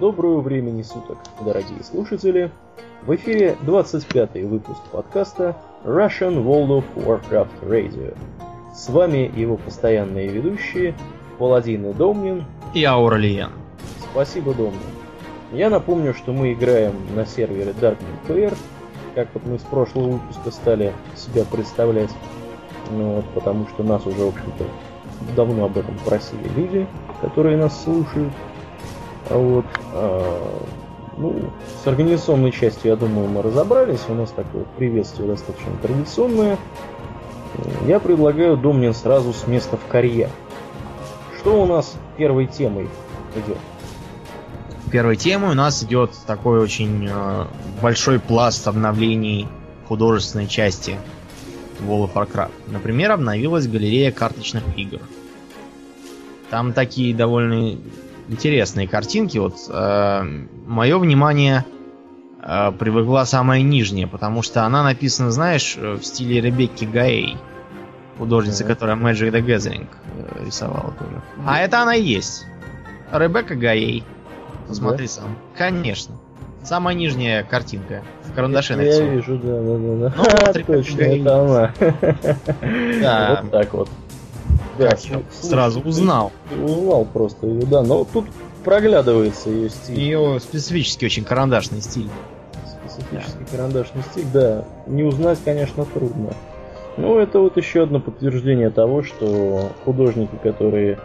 Доброго времени суток, дорогие слушатели. В эфире 25-й выпуск подкаста Russian World of Warcraft Radio. С вами его постоянные ведущие Паладин и Домнин. И Ауралиен. Спасибо, Домнин. Я напомню, что мы играем на сервере Darknet Player, как вот мы с прошлого выпуска стали себя представлять, ну, вот, потому что нас уже, в общем-то, давно об этом просили люди, которые нас слушают. А Вот, а, ну, с организационной частью, я думаю, мы разобрались. У нас такое приветствие достаточно традиционное. Я предлагаю, Домнин, сразу с места в карьер. Что у нас первой темой идет? Первой темой у нас идет такой очень э, большой пласт обновлений художественной части World of Warcraft. Например, обновилась галерея карточных игр. Там такие довольно интересные картинки. Вот э, мое внимание э, привлекла самая нижняя, потому что она написана, знаешь, э, в стиле Ребекки Гаэй. Художница, Мгм. которая Magic the Gathering э, рисовала тоже. А это она и есть. Ребекка Гаэй. Посмотри сам. Конечно. Самая нижняя картинка. В карандаше Я нарисована. вижу, да, да, да. да. Ну, вот, точно, это она. Да. Вот так вот. Да, Как слушай, сразу узнал. Узнал просто ее, да. Но тут проглядывается ее стиль. Ее специфический очень карандашный стиль. Специфический карандашный стиль, да. Не узнать, конечно, трудно. Ну, это вот еще одно подтверждение того, что художники, которые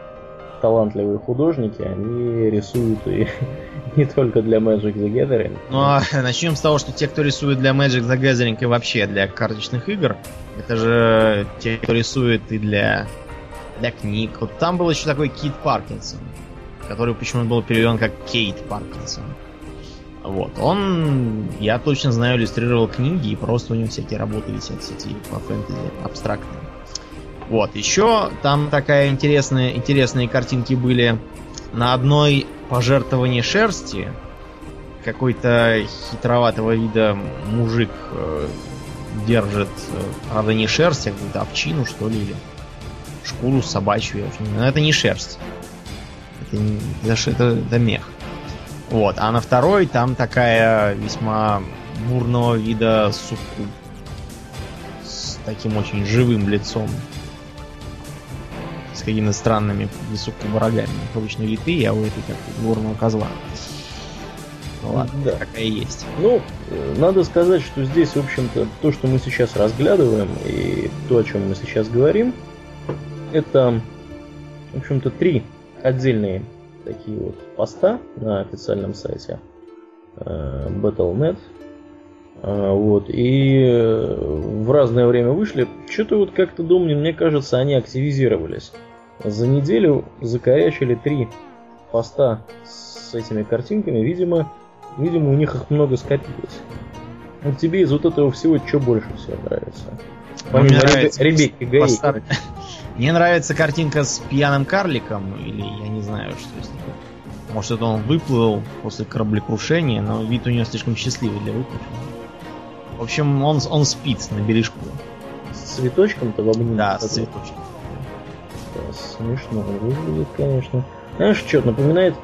талантливые художники, они рисуют и не только для Magic the Gathering. Ну а начнем с того, что те, кто рисует для Magic the Gathering и вообще для карточных игр, это же те, кто рисует и для, для книг. Вот там был еще такой Кит Паркинсон, который почему-то был переведен как Кейт Паркинсон. Вот. Он, я точно знаю, иллюстрировал книги, и просто у него всякие работы висят в сети по фэнтези, абстрактные. Вот, еще там такая интересная, интересные картинки были на одной пожертвовании шерсти. Какой-то хитроватого вида мужик э, держит, э, правда, не шерсть, а какую-то овчину, что ли, или шкуру собачью, я уж не знаю. Но это не шерсть. Это, не, это, это, это мех. Вот, а на второй там такая весьма бурного вида суккуб. С таким очень живым лицом. С какими-то странными суккуба рогами. Обычно витые, а у этой как горного козла. Ну ладно, Да. такая есть. Ну, надо сказать, что здесь, в общем-то, то, что мы сейчас разглядываем, и то, о чем мы сейчас говорим, это, в общем-то, три отдельные такие вот поста на официальном сайте э, Battle.net. А, Вот, и э, в разное время вышли. Что-то вот как-то, Домнин, мне кажется, они активизировались. За неделю закорячили три поста с этими картинками. Видимо, Видимо, у них их много скопилось. Вот тебе из вот этого всего что больше всего нравится? Мне Помимо нравится Ребекки Гаи. Постар- Мне нравится картинка с пьяным карликом, или я не знаю, что это. такое. Может, это он выплыл после кораблекрушения, но вид у него слишком счастливый для выплывшего. В общем, он, он спит на бережку. С цветочком-то в обнимку. Да, с такой. цветочком. Да, смешно выглядит, конечно. Знаешь, что напоминает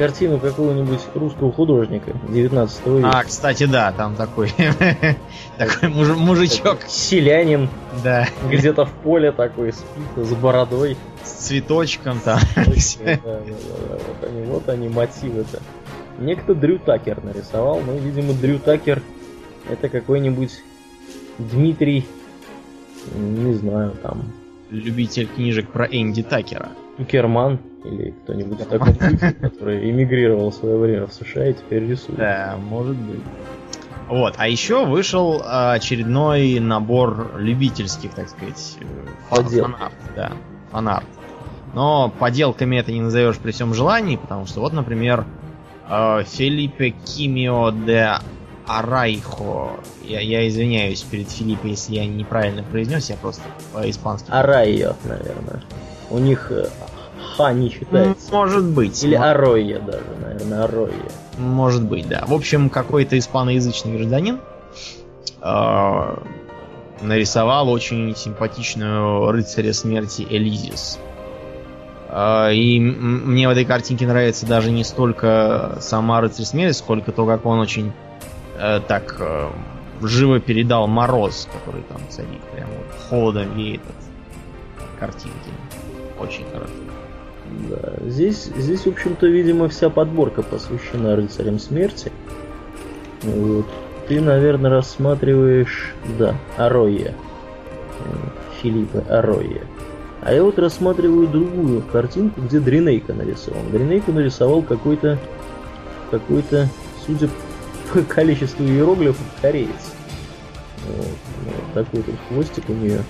картину какого-нибудь русского художника 19 века. А, кстати, да, там такой такой муж- мужичок, Селянин да, где-то в поле такой спит с бородой. с цветочком там. Точно, да, да, да, да. Вот они, вот они мотивы-то. Некто Дрю Такер нарисовал, но, видимо, Дрю Такер это какой-нибудь Дмитрий, не знаю, там, Любитель книжек про Энди Такера. Керман или кто-нибудь в таком духе, который эмигрировал в свое время в США и теперь рисует. Да, может быть. Вот, а еще вышел а, очередной набор любительских, так сказать, э, Поделок. фанарт, да, фанарт. Но поделками это не назовешь при всем желании, потому что вот, например, э, Филиппе Кимио де Арайхо. Я, я извиняюсь перед Филиппо, если я неправильно произнес, я просто по-испански. Арайо, наверное. У них э, ха не М, читается. Может быть. Или мо- Аройя даже, наверное, Аройя. Может быть, да. В общем, какой-то испаноязычный гражданин э, нарисовал очень симпатичную рыцаря смерти Элизис. А, и мне в этой картинке нравится даже не столько сама рыцарь смерти, сколько то, как он очень э, так э, живо передал мороз, который там царит. Прям вот холодом веет от картинки. Очень хорошо. Да, здесь, здесь, в общем-то, видимо, вся подборка посвящена рыцарям смерти. Вот. Ты, наверное, рассматриваешь, да, Ароя. Филиппа Ароя. А я вот рассматриваю другую картинку, где Дринейка нарисован. Дринейку нарисовал какой-то, какой-то, судя по количеству иероглифов, кореец. Вот, вот такой вот хвостик у нее.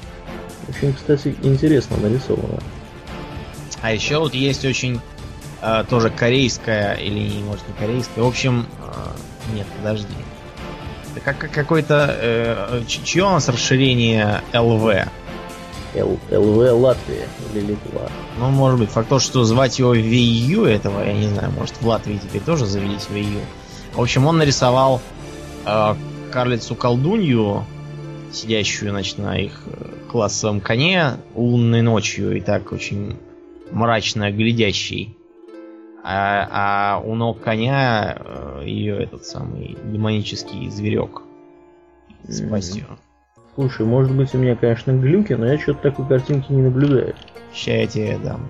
Очень, кстати, интересно нарисовано. А еще вот есть очень э, тоже корейская, или может не корейская, в общем, э, нет, подожди. Это как, какой-то, э, чье у нас расширение ЛВ? Л, ЛВ Латвия или Литва. Ну, может быть, факт то, что звать его VU этого, я не знаю, может в Латвии теперь тоже завелись VU. В общем, он нарисовал э, карлицу-колдунью, сидящую, значит, на их э, классовом коне лунной ночью и так очень мрачно глядящий. А, а у ног коня э, ее этот самый демонический зверек с пастью. Слушай, может быть у меня, конечно, глюки, но я что-то такой картинки не наблюдаю. Сейчас я тебе дам.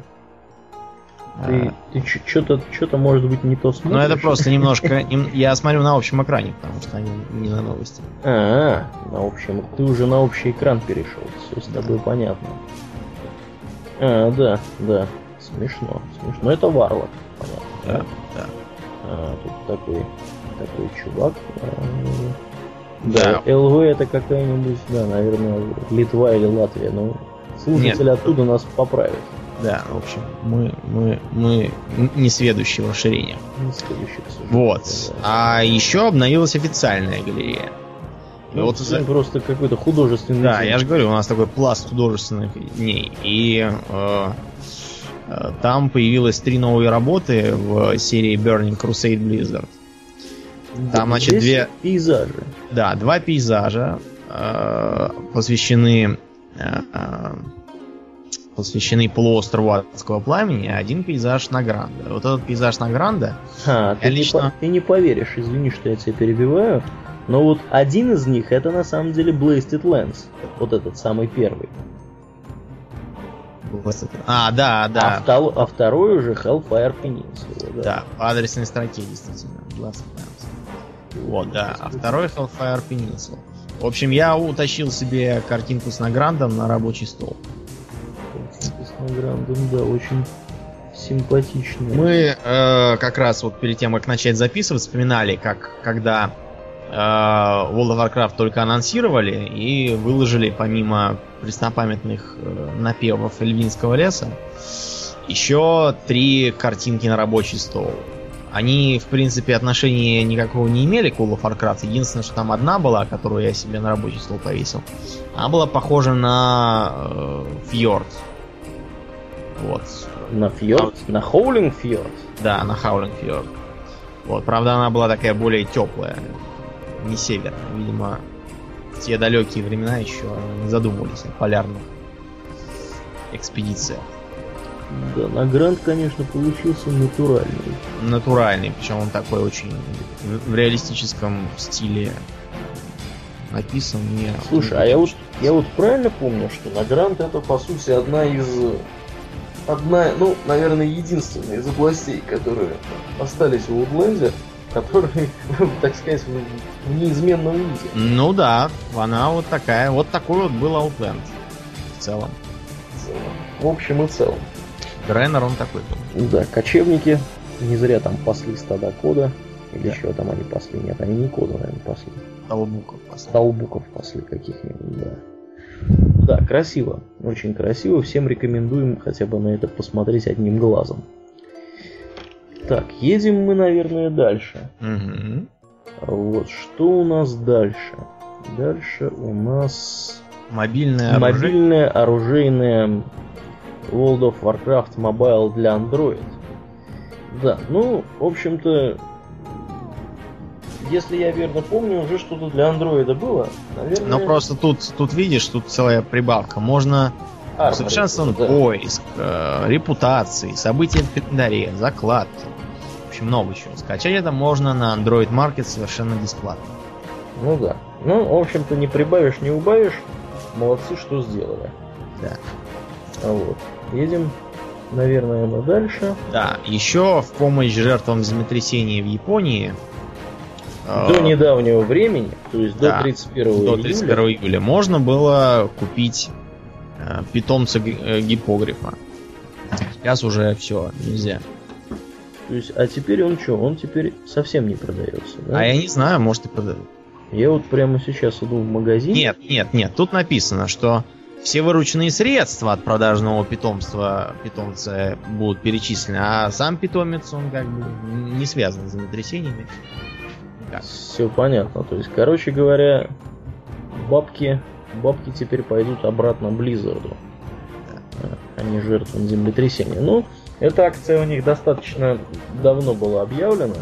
Ты, а... ты что-то, что-то может быть не то смотришь? Ну это просто немножко, я смотрю на общем экране, потому что они не на новости. А, на общем, ты уже на общий экран перешел, все с тобой понятно. А, да, да. Смешно, смешно. Это варвар, понятно. Да, да. А, тут такой, такой чувак. А, да. да. ЛВ это какая-нибудь, да, наверное, Литва или Латвия. Но слушатели Нет. оттуда нас поправят. Да, в общем, мы, мы, мы не сведущие в расширениях. Не сведущие, Вот. Да. А еще обновилась официальная галерея. Ну, вот за... просто какой-то художественный. Да, день. я же говорю, у нас такой пласт художественных дней. И э, э, там появилось три новые работы в серии Burning Crusade Blizzard. Там, значит, Здесь две... пейзажи. Да, два пейзажа э, посвящены э, э посвящены полуострову Адского Пламени, а один пейзаж на Гранда. Вот этот пейзаж на Гранда... А, ты, лично... не, ты не поверишь, извини, что я тебя перебиваю. Но вот один из них это на самом деле Blasted Lands. Вот этот самый первый. А, да, да. А, втор, а второй уже Hellfire Peninsula. Да, да по адресной строке, действительно. Blasted Lands. Вот, да. А второй Hellfire Peninsula. В общем, я утащил себе картинку с награндом на рабочий стол. Картинка с награндом, да, очень симпатичная. Мы э, как раз вот перед тем, как начать записывать, вспоминали, как когда World of Warcraft только анонсировали и выложили помимо преснопамятных э, напевов Эльвинского леса еще три картинки на рабочий стол. Они, в принципе, отношения никакого не имели к World of Warcraft. Единственное, что там одна была, которую я себе на рабочий стол повесил. Она была похожа на э, фьорд. Вот. На фьорд? А... На Хоулинг фьорд? Да, на Хаулинг фьорд. Вот, правда, она была такая более теплая не северная. Видимо, в те далекие времена еще не задумывались о полярных экспедициях. Да, на Гранд, конечно, получился натуральный. Натуральный, причем он такой очень в реалистическом стиле написан. Не Слушай, а я вот, я вот правильно помню, что на Гранд это по сути одна из одна, ну, наверное, единственная из областей, которые остались в Удленде, который, так сказать, в неизменном виде. Ну да, она вот такая, вот такой вот был Outland в целом. В общем и целом. Дренер он такой был. Да, кочевники не зря там пасли стада кода. Или да. еще там они пасли. Нет, они не кода, наверное, пасли. Толбуков пасли. Толбуков пасли каких-нибудь, да. Да, красиво. Очень красиво. Всем рекомендуем хотя бы на это посмотреть одним глазом. Так, едем мы, наверное, дальше. Угу. Вот, что у нас дальше? Дальше у нас... Мобильное, Мобильное оружейное World of Warcraft Mobile для Android. Да, ну, в общем-то, если я верно помню, уже что-то для андроида было. Наверное... Но просто тут, тут видишь, тут целая прибавка. Можно Усовершенствован да. поиск, э, репутации, события в календаре, закладки. В общем, много чего. Скачать это можно на Android Market совершенно бесплатно. Ну да. Ну, в общем-то, не прибавишь, не убавишь. Молодцы, что сделали. Да. А вот. Едем, наверное, мы дальше. Да, еще в помощь жертвам землетрясения в Японии э, До недавнего времени, то есть да, до 31 до июля, 31 июля можно было купить питомца г- э, гипогрифа. Сейчас уже все, нельзя. то есть, а теперь он что? Он теперь совсем не продается, да? А я не знаю, может и продадут. Я вот прямо сейчас иду в магазин. Нет, нет, нет. Тут написано, что все вырученные средства от продажного питомства питомца будут перечислены, а сам питомец, он как бы не связан с землетрясениями. Все понятно. То есть, короче говоря, бабки, бабки теперь пойдут обратно Близзарду. А не жертвам землетрясения. Ну, эта акция у них достаточно давно была объявлена.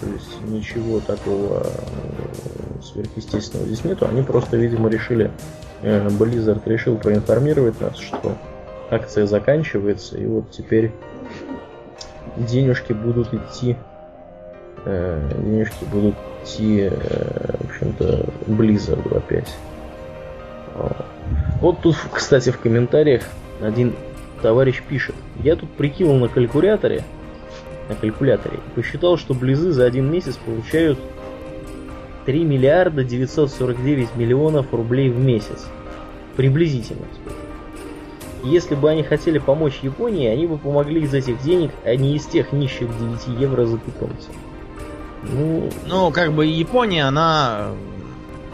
То есть ничего такого э, сверхъестественного здесь нету. Они просто, видимо, решили, э, Blizzard решил проинформировать нас, что акция заканчивается, и вот теперь денежки будут идти э, денежки будут идти, э, в общем-то, Blizzard опять. А. Вот тут, кстати, в комментариях один товарищ пишет. Я тут прикинул на калькуляторе, на калькуляторе, и посчитал, что Близы за один месяц получают 3 миллиарда 949 миллионов рублей в месяц. Приблизительно. Если бы они хотели помочь Японии, они бы помогли из этих денег, а не из тех нищих 9 евро за питомца. Ну, Ну, как бы Япония, она,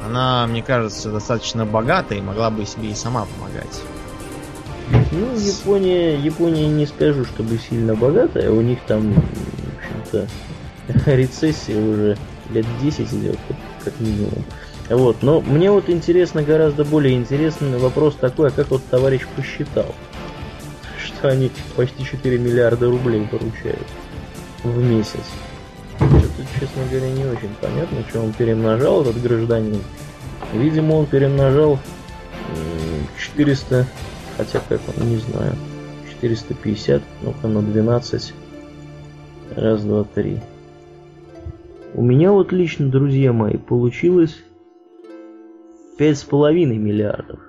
она, мне кажется, достаточно богата и могла бы себе и сама помогать. ну, Япония, Япония не скажу, чтобы сильно богатая, у них там, в общем-то, рецессия уже лет 10 идет, как, минимум. Вот, но мне вот интересно, гораздо более интересный вопрос такой, а как вот товарищ посчитал, что они почти 4 миллиарда рублей получают в месяц. Честно говоря, не очень понятно, что он перемножал, этот гражданин. Видимо, он перемножал м, 400, хотя как он, не знаю, 450, ну-ка на 12. Раз, два, три. У меня вот лично, друзья мои, получилось 5,5 миллиардов.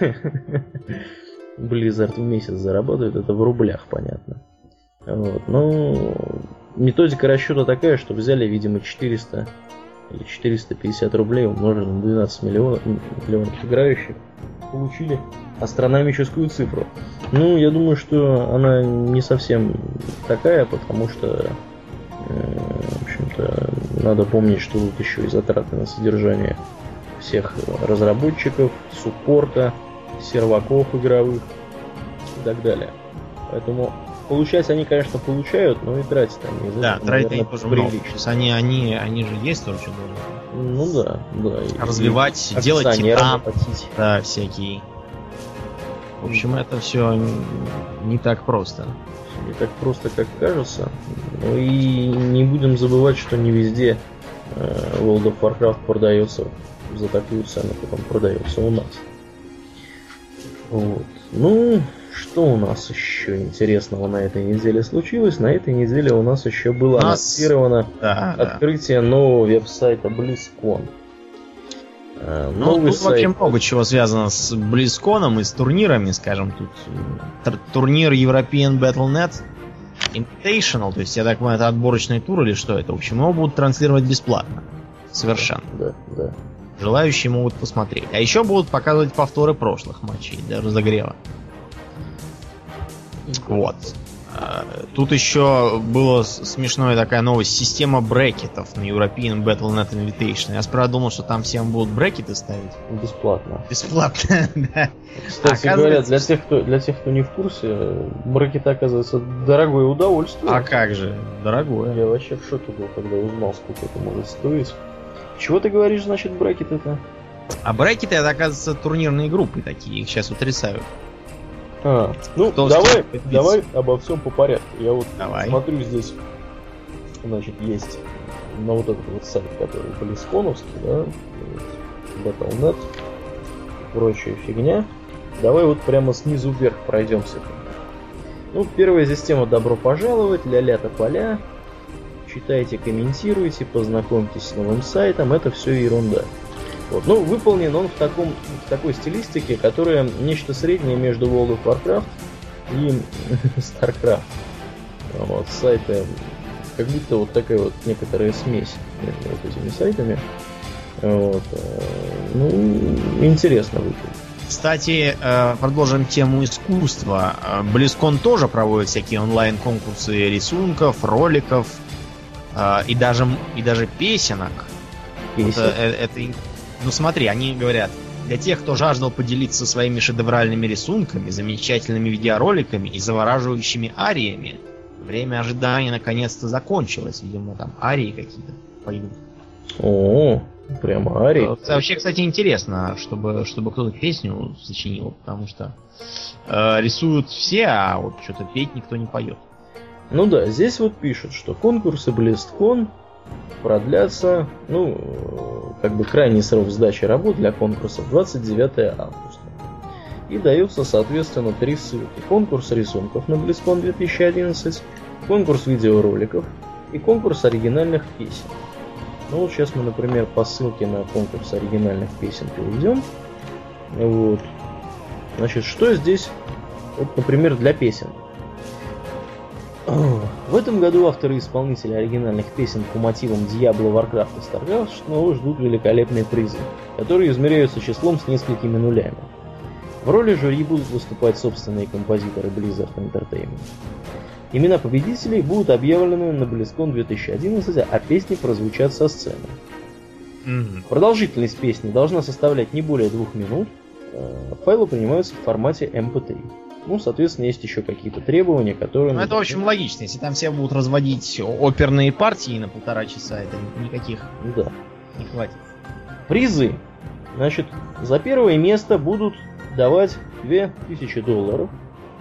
Blizzard в месяц зарабатывает, это в рублях, понятно. Вот. Ну, методика расчета такая, что взяли, видимо, 400 или 450 рублей умножили на 12 миллионов, миллионов играющих, получили астрономическую цифру. Ну, я думаю, что она не совсем такая, потому что, э, в общем-то, надо помнить, что тут еще и затраты на содержание всех разработчиков, суппорта, серваков игровых и так далее. Поэтому получать они, конечно, получают, но и тратить они Да, тратить они тоже много. То прилично. есть они, они, они же есть тоже должны Ну да, да. развивать, и делать акционерам титан, да, всякие. В общем, это все не так просто. Не так просто, как кажется. Ну и не будем забывать, что не везде э, World of Warcraft продается за такую цену, как он продается у нас. Вот. Ну, что у нас еще интересного на этой неделе случилось? На этой неделе у нас еще было нас- анонсировано Да, да. открытие нового веб-сайта BlizzCon. Э, Ну, тут вообще сайт. много чего связано с Близконом и с турнирами, скажем, тут э, турнир European Battle.net Invitational, то есть, я так понимаю, это отборочный тур или что это? В общем, его будут транслировать бесплатно. Совершенно. Да, да. Желающие могут посмотреть. А еще будут показывать повторы прошлых матчей для разогрева. Вот. А, Тут еще была с- смешная такая новость. Система брекетов на European Battle.net Invitation. Я справа думал, что там всем будут брекеты ставить. Бесплатно. Бесплатно, да. Кстати Оказывается- говоря, для тех, кто, для тех, кто не в курсе, брекет оказывается дорогое удовольствие. А как же, дорогое. Я вообще в шоке был, когда узнал, сколько это может стоить. Чего ты говоришь, значит, брекет это? А брекеты это, оказывается, турнирные группы такие, их сейчас утрясают. А, ну, Кто давай, давай обо всем по порядку. Я вот Давай. смотрю здесь, значит, есть на вот этот вот сайт, который близконовский, да, Battle.net, прочая фигня. Давай вот прямо снизу вверх пройдемся. Ну, первая здесь тема «Добро пожаловать», ля-ля поля. Читайте, комментируйте, познакомьтесь с новым сайтом, это все ерунда. Вот. Ну, выполнен он в, таком, в такой стилистике, которая нечто среднее между World of Warcraft и StarCraft. Вот, сайты, как будто вот такая вот некоторая смесь между вот этими сайтами. Вот. Э, ну, интересно выглядит. Кстати, э, продолжим тему искусства. Близкон тоже проводит всякие онлайн-конкурсы рисунков, роликов э, и даже, и даже песенок. Песен? Это, это, ну смотри, они говорят, для тех, кто жаждал поделиться своими шедевральными рисунками, замечательными видеороликами и завораживающими ариями, время ожидания наконец-то закончилось. Видимо, там арии какие-то пойдут. О, прямо арии. Вообще, кстати, интересно, чтобы, чтобы кто-то песню сочинил, потому что э, рисуют все, а вот что-то петь никто не поет. Ну да, здесь вот пишут, что конкурсы BlizzCon продлятся, ну, как бы крайний срок сдачи работ для конкурсов 29 августа. И даются, соответственно, три ссылки. Конкурс рисунков на BlizzCon 2011, конкурс видеороликов и конкурс оригинальных песен. Ну вот сейчас мы, например, по ссылке на конкурс оригинальных песен перейдем. Вот. Значит, что здесь, вот, например, для песен? В этом году авторы и исполнители оригинальных песен по мотивам Diablo, Warcraft и StarCraft снова ждут великолепные призы, которые измеряются числом с несколькими нулями. В роли жюри будут выступать собственные композиторы Blizzard Entertainment. Имена победителей будут объявлены на BlizzCon 2011, а песни прозвучат со сцены. Mm-hmm. Продолжительность песни должна составлять не более двух минут. Э, файлы принимаются в формате MP3. Ну, соответственно, есть еще какие-то требования, которые... Ну, это, в общем, логично. Если там все будут разводить оперные партии на полтора часа, это никаких да. не хватит. Призы. Значит, за первое место будут давать 2000 долларов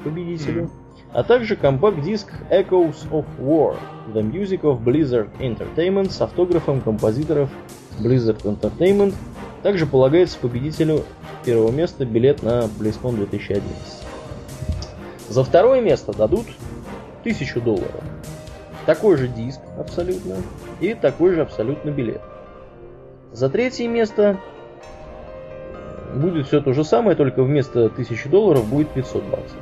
победителю, mm. а также компакт-диск Echoes of War, The Music of Blizzard Entertainment с автографом композиторов Blizzard Entertainment. Также полагается победителю первого места билет на BlizzCon 2011. За второе место дадут 1000 долларов. Такой же диск абсолютно и такой же абсолютно билет. За третье место будет все то же самое, только вместо 1000 долларов будет 500 баксов.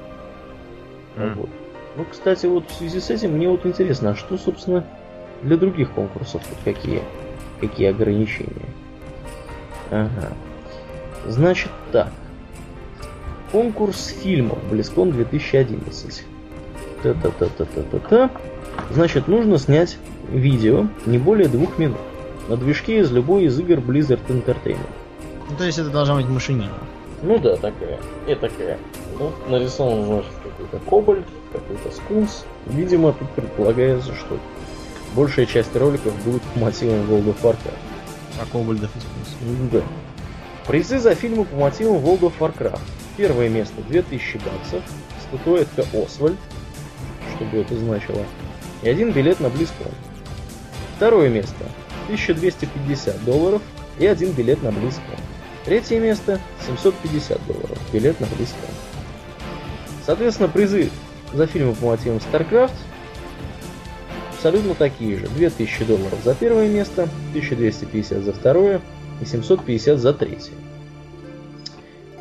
Mm. Вот. Ну, кстати, вот в связи с этим мне вот интересно, а что, собственно, для других конкурсов тут какие, какие ограничения? Ага. Значит так. Конкурс фильмов Близкон 2011. Та-та-та-та-та-та-та. Значит, нужно снять видео не более двух минут на движке из любой из игр Blizzard Entertainment. Ну, то есть это должна быть машинина. Ну да, такая. И такая. Ну, нарисован, значит, какой-то кобальт, какой-то скунс. Видимо, тут предполагается, что большая часть роликов будет по мотивам World of Warcraft. А кобальдов и скунс? Да. Призы за фильмы по мотивам World of Warcraft. Первое место 2000 баксов, статуэтка Освальд, что бы это значило, и один билет на Близкон. Второе место 1250 долларов и один билет на Близкон. Третье место 750 долларов, билет на Близкон. Соответственно, призы за фильмы по мотивам StarCraft абсолютно такие же. 2000 долларов за первое место, 1250 за второе и 750 за третье.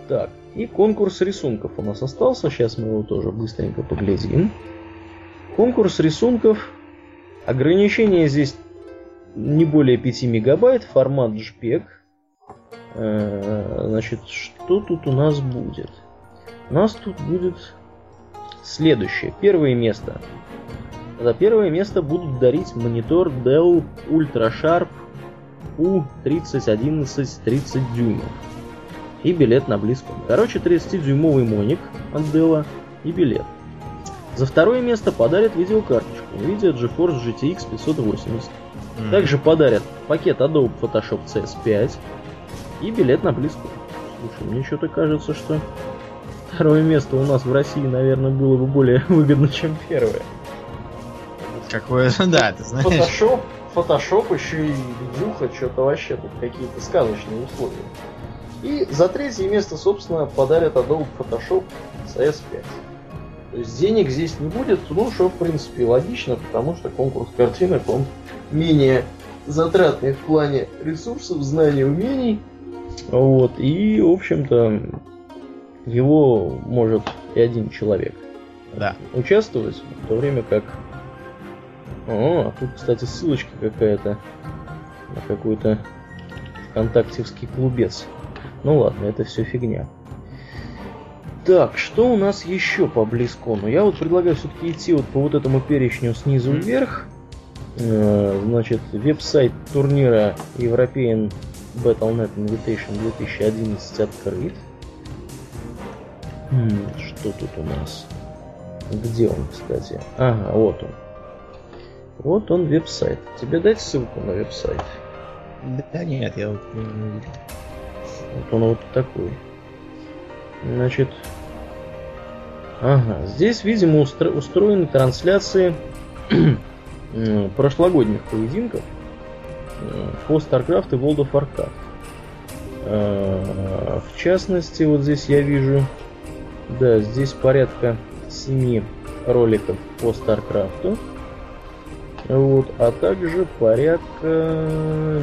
Так, и конкурс рисунков у нас остался. Сейчас мы его тоже быстренько поглядим. Конкурс рисунков. Ограничение здесь не более 5 мегабайт. Формат JPEG. Э, значит, что тут у нас будет? У нас тут будет следующее. Первое место. За первое место будут дарить монитор Dell UltraSharp U3011 30 дюймов и билет на близком. Короче, 30-дюймовый моник от Dell и билет. За второе место подарят видеокарточку NVIDIA GeForce GTX 580. Mm-hmm. Также подарят пакет Adobe Photoshop CS5 и билет на близкую. Слушай, мне что-то кажется, что второе место у нас в России, наверное, было бы более выгодно, чем первое. Какое, да, ты знаешь. Photoshop, Photoshop еще и видюха, что-то вообще тут какие-то сказочные условия. И за третье место, собственно, подарят Adobe Photoshop CS5. То есть денег здесь не будет, ну что, в принципе, логично, потому что конкурс картинок, он менее затратный в плане ресурсов, знаний, умений. Вот, и, в общем-то, его может и один человек да. участвовать, в то время как... О, тут, кстати, ссылочка какая-то на какой-то вконтактевский клубец. Ну ладно, это все фигня. Так, что у нас еще по Близкону? Я вот предлагаю все-таки идти вот по вот этому перечню снизу вверх. Э, значит, веб-сайт турнира European Battle.net Invitation 2011 открыт. Что тут у нас? Где он, кстати? Ага, вот он. Вот он веб-сайт. Тебе дать ссылку на веб-сайт? Да нет, я вот. Вот он вот такой. Значит, ага, здесь, видимо, устро- устроены трансляции прошлогодних поединков э, по StarCraft и World of Warcraft. Э, в частности, вот здесь я вижу, да, здесь порядка 7 роликов по StarCraft. Вот, а также порядка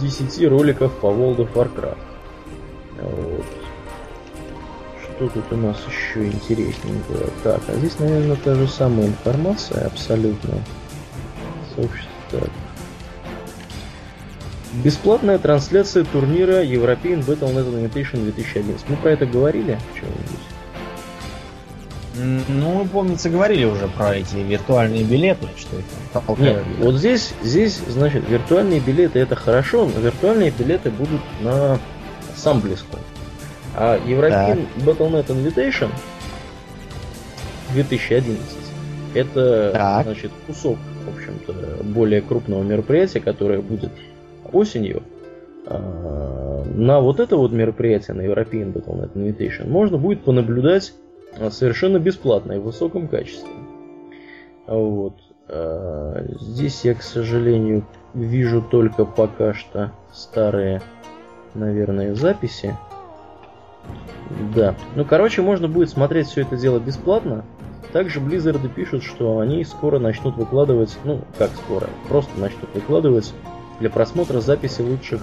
10 роликов по World of Warcraft. Вот. Что тут у нас еще интересненького? Так, а здесь, наверное, та же самая информация абсолютно. Сообщество. Так. Бесплатная трансляция турнира European Battle.net Invitation 2011. Мы про это говорили что-нибудь? Ну, мы, помнится, говорили уже про эти виртуальные билеты, что их там Нет, вот здесь, здесь, значит, виртуальные билеты это хорошо, но виртуальные билеты будут на сам близко. А European так. Battle.net Invitation 2011 это, так. значит, кусок, в общем-то, более крупного мероприятия, которое будет осенью. А, на вот это вот мероприятие, на European Battle.net Invitation, можно будет понаблюдать совершенно бесплатно и в высоком качестве. Вот. А, здесь я, к сожалению, вижу только пока что старые, наверное, записи. Да. Ну, короче, можно будет смотреть все это дело бесплатно. Также Blizzard пишут, что они скоро начнут выкладывать, ну, как скоро, просто начнут выкладывать для просмотра записи лучших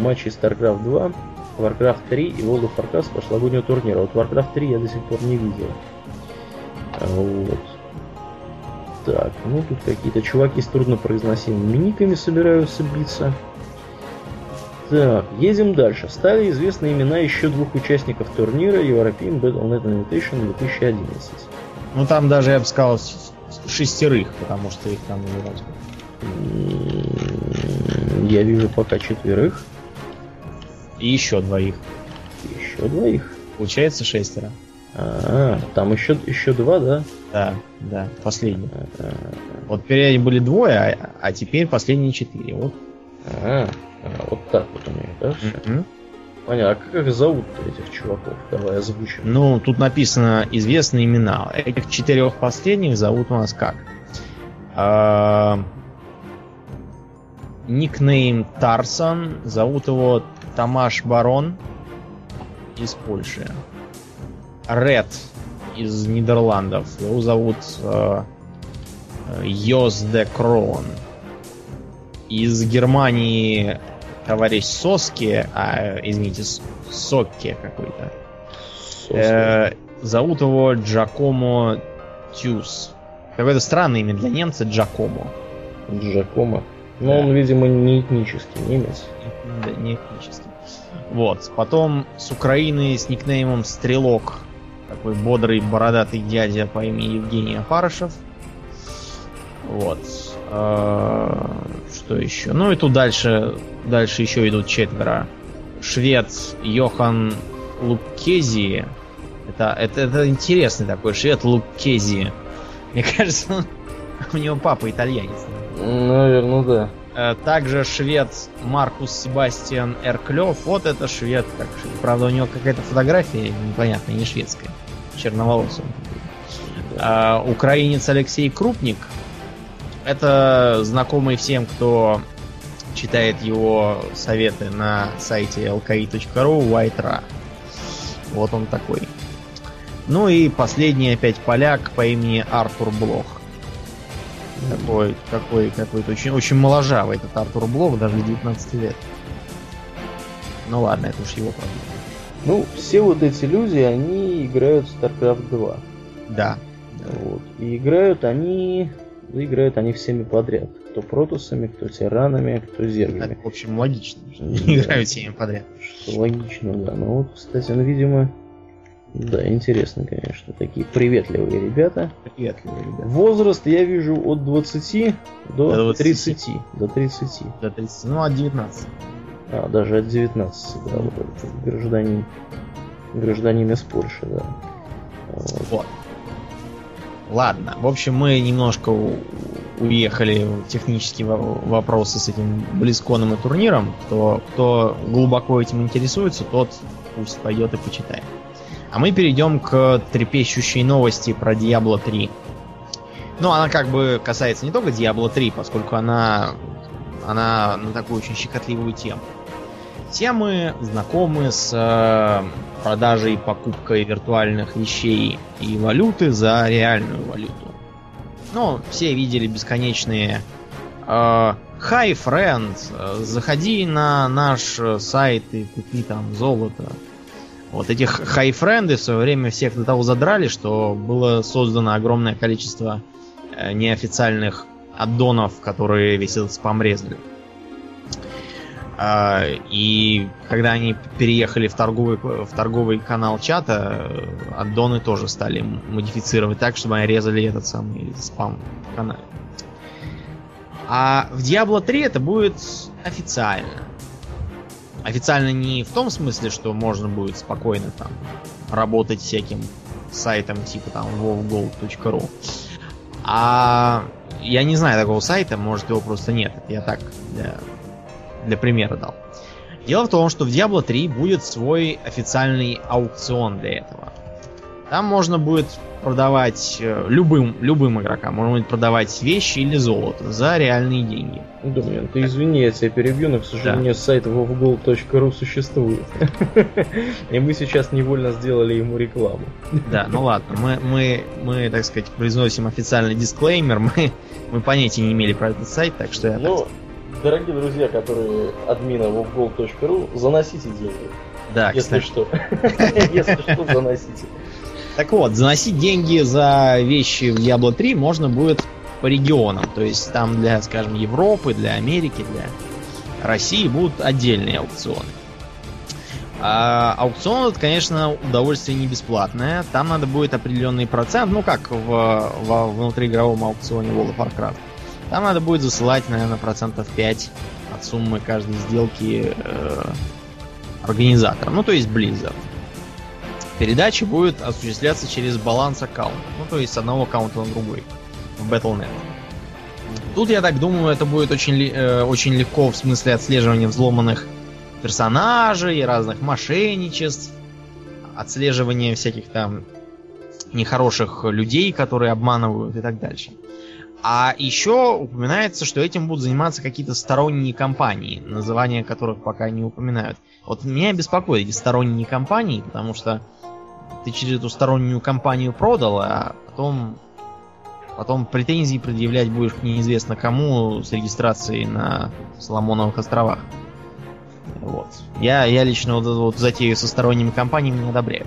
матчей StarCraft 2 Warcraft 3 и World of Warcraft с прошлогоднего турнира. Вот Warcraft 3 я до сих пор не видел. А, вот. Так, ну тут какие-то чуваки с труднопроизносимыми никами собираются биться. Так, едем дальше. Стали известны имена еще двух участников турнира European Battle.net Invitation 2011. Ну там даже, я бы сказал, шестерых, потому что их там не Я вижу пока четверых. И еще двоих. Еще двоих? Получается шестеро. А, там еще, еще два, да? Да, да, последний. А, а, а. Вот теперь были двое, а, а теперь последние четыре. Вот. А, а, вот так вот у них, да? Mm-hmm. Понятно, а как их зовут этих чуваков? Давай озвучим. Ну, тут написано известные имена. Этих четырех последних зовут у нас как? А... Никнейм Тарсон, зовут его Тамаш Барон из Польши. Ред из Нидерландов. Его зовут э, Йос де Крон. Из Германии товарищ Соски, а, извините, Сокки какой-то. Э, зовут его Джакомо Тюс. Какое-то странное имя для немца Джакомо. Джакомо. Но да. он, видимо, не этнический немец. Да, не этнический. Вот. Потом с Украины с никнеймом Стрелок. Такой бодрый бородатый дядя по имени Евгений Апарышев. Вот. А, что еще? Ну и тут дальше, дальше еще идут четверо. Швед Йохан Луккези. Это, это, это интересный такой швед Луккези. Мне кажется, у него папа итальянец. Наверное, да. Э, также швед Маркус Себастьян Эрклев. Вот это швед. Как. Правда, у него какая-то фотография непонятная, не шведская. Черноволосый. А, украинец Алексей Крупник. Это знакомый всем, кто читает его советы на сайте lki.ru White Вот он такой. Ну и последний опять поляк по имени Артур Блох. Такой, какой, какой-то очень, очень моложавый этот Артур Блох, даже 19 лет. Ну ладно, это уж его проблема. Ну, все вот эти люди, они играют в StarCraft 2. Да. Вот. И играют они играют они всеми подряд. Кто протусами, кто тиранами, кто зергами. В общем, логично, что да. играют всеми подряд. Что логично, да. Но вот, кстати, ну, видимо, да, интересно, конечно. Такие приветливые ребята. Приветливые ребята. Возраст я вижу от 20 до, до 20. 30. До 30. До 30. Ну, от 19. А, даже от 19, да, вот этот гражданин. Гражданин из Польши, да. Вот. вот. Ладно, в общем, мы немножко уехали в технические вопросы с этим Близконом и турниром. Кто, кто глубоко этим интересуется, тот пусть пойдет и почитает. А мы перейдем к трепещущей новости про Diablo 3. Ну, она как бы касается не только Diablo 3, поскольку она, она на такую очень щекотливую тему. Все мы знакомы с э, продажей и покупкой виртуальных вещей и валюты за реальную валюту. Ну, все видели бесконечные э, Hi, friend, заходи на наш сайт и купи там золото вот этих хайфренды в свое время всех до того задрали, что было создано огромное количество э, неофициальных аддонов, которые весь этот спам резали. А, и когда они переехали в торговый, в торговый канал чата, аддоны тоже стали модифицировать так, чтобы они резали этот самый спам канал. А в Diablo 3 это будет официально. Официально не в том смысле, что можно будет спокойно там работать всяким сайтом типа там wowgold.ru. А я не знаю такого сайта, может его просто нет. Это я так для, для примера дал. Дело в том, что в Diablo 3 будет свой официальный аукцион для этого. Там можно будет продавать э, любым, любым игрокам, можно будет продавать вещи или золото за реальные деньги. Думаю, ты извини, я тебя перебью, но, к сожалению, да. сайт wovgold.ru существует. И мы сейчас невольно сделали ему рекламу. Да, ну ладно, мы, мы, мы так сказать, произносим официальный дисклеймер, мы, мы понятия не имели про этот сайт, так что я... Ну, дорогие друзья, которые админа wovgold.ru, заносите деньги. Да, если кстати. что. Если что, заносите. Так вот, заносить деньги за вещи в Diablo 3 можно будет по регионам. То есть там для, скажем, Европы, для Америки, для России будут отдельные аукционы. А аукцион, это, конечно, удовольствие не бесплатное. Там надо будет определенный процент, ну как в, в внутриигровом аукционе World of Warcraft. Там надо будет засылать, наверное, процентов 5 от суммы каждой сделки э, организаторам. Ну, то есть Blizzard. Передача будет осуществляться через баланс аккаунта. Ну, то есть с одного аккаунта на другой. В Battle.net. Тут, я так думаю, это будет очень, э, очень легко в смысле отслеживания взломанных персонажей, разных мошенничеств, отслеживания всяких там нехороших людей, которые обманывают и так дальше. А еще упоминается, что этим будут заниматься какие-то сторонние компании, названия которых пока не упоминают. Вот меня беспокоят эти сторонние компании, потому что ты через эту стороннюю компанию продал, а потом, потом претензии предъявлять будешь неизвестно кому с регистрацией на Соломоновых островах. Вот. Я, я лично вот, вот затею со сторонними компаниями не одобряю.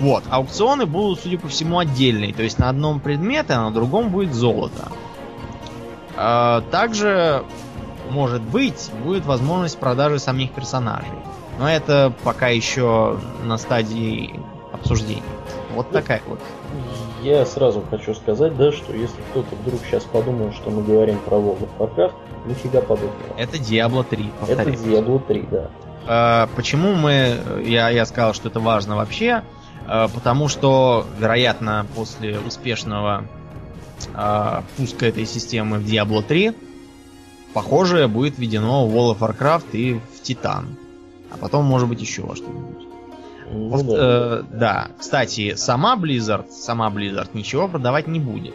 Вот, аукционы будут, судя по всему, отдельные. То есть на одном предмете, а на другом будет золото. А, также, может быть, будет возможность продажи самих персонажей. Но это пока еще на стадии обсуждений. Вот ну, такая вот. Я сразу хочу сказать, да, что если кто-то вдруг сейчас подумал, что мы говорим про World of Warcraft, нифига подобного. Это Diablo 3, повторяю. Это Diablo 3, да. А, почему мы, я, я сказал, что это важно вообще? А, потому что, вероятно, после успешного а, пуска этой системы в Diablo 3, похожее будет введено в World of Warcraft и в Titan. А потом, может быть, еще во что-нибудь. Ну, да. Э, да, кстати, сама Blizzard, сама Blizzard ничего продавать не будет.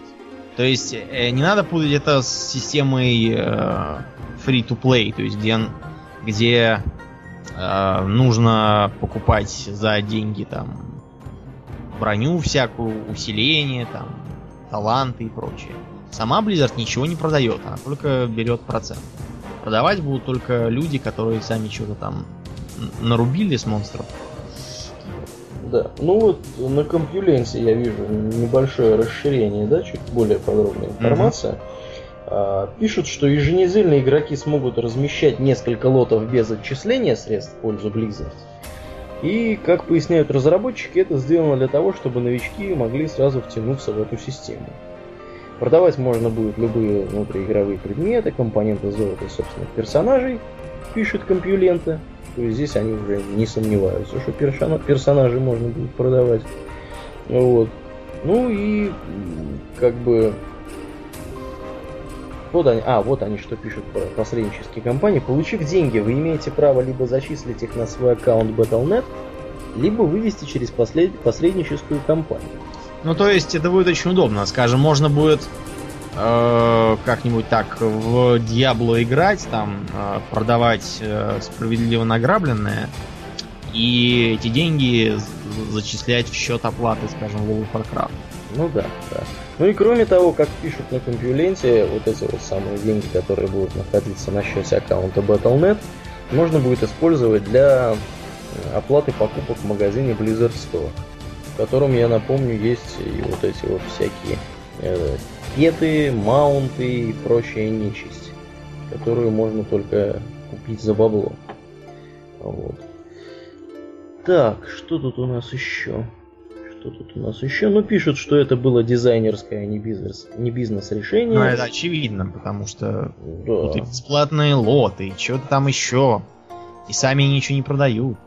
То есть э, не надо путать это с системой э, free-to-play, то есть где, где э, нужно покупать за деньги там броню всякую, усиление, там, таланты и прочее. Сама Blizzard ничего не продает, она только берет процент. Продавать будут только люди, которые сами что-то там нарубили с монстров. Да, ну вот на компьюленсе я вижу небольшое расширение, да, чуть более подробная информация. Mm-hmm. А, пишут, что еженедельно игроки смогут размещать несколько лотов без отчисления средств в пользу Blizzard. И, как поясняют разработчики, это сделано для того, чтобы новички могли сразу втянуться в эту систему. Продавать можно будет любые внутриигровые предметы, компоненты золота собственных персонажей, пишет компьюлента. То есть здесь они уже не сомневаются, что персонажи можно будет продавать. Вот. Ну и как бы вот они, а, вот они что пишут про посреднические компании. Получив деньги, вы имеете право либо зачислить их на свой аккаунт Battle.net, либо вывести через послед... посредническую компанию. Ну, то есть это будет очень удобно. Скажем, можно будет э, как-нибудь так в Diablo играть, там, э, продавать э, справедливо награбленное, и эти деньги зачислять в счет оплаты, скажем, в World of Warcraft. Ну да, да. Ну и кроме того, как пишут на компьюленте, вот эти вот самые деньги, которые будут находиться на счете аккаунта Battle.net, можно будет использовать для э, оплаты покупок в магазине Blizzard Store, в котором, я напомню, есть и вот эти вот всякие э, петы, маунты и прочая нечисть, которую можно только купить за бабло. Вот. Так, что тут у нас еще? Что тут у нас еще? Ну, пишут, что это было дизайнерское, а не бизнес, не бизнес-решение. Ну, это очевидно, потому что да. тут и бесплатные лоты, и что-то там еще. И сами ничего не продают.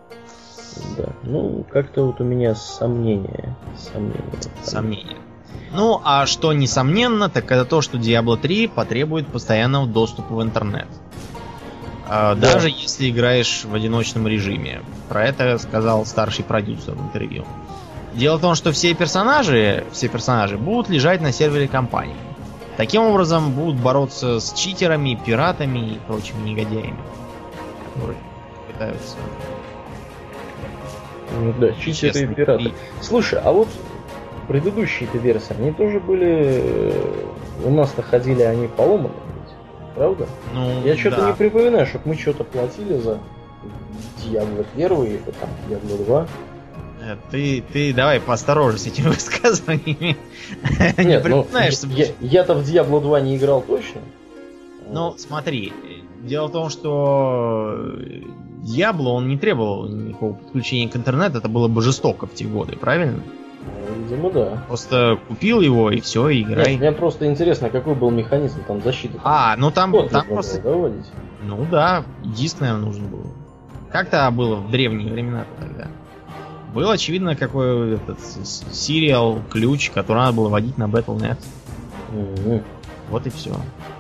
Да, ну, как-то вот у меня сомнения. Сомнения. Сомнения. Ну, а что несомненно, так это то, что Diablo 3 потребует постоянного доступа в интернет. А, да. Даже если играешь в одиночном режиме. Про это сказал старший продюсер в интервью. Дело в том, что все персонажи, все персонажи будут лежать на сервере компании. Таким образом будут бороться с читерами, пиратами и прочими негодяями, которые пытаются. Ну да, читеры и пираты. И... Слушай, а вот предыдущие-то версии, они тоже были... Э, у нас-то ходили они поломанные, правда? Ну, Я что-то да. не припоминаю, чтобы мы что-то платили за Diablo 1 или там Diablo 2. Ты, ты давай поосторожней с этими высказываниями. Нет, не ну, я, я-то в Diablo 2 не играл точно. Ну, смотри, дело в том, что Diablo, он не требовал никакого подключения к интернету, это было бы жестоко в те годы, правильно? Видимо, да. Просто купил его и все, играй. Нет, мне просто интересно, какой был механизм там защиты. А, ну там, Код там просто... Да, Ну да, диск, наверное, нужен был. Как-то было в древние времена тогда. Был, очевидно, какой этот сериал, ключ, который надо было вводить на Battle.net. Mm-hmm. Вот и все.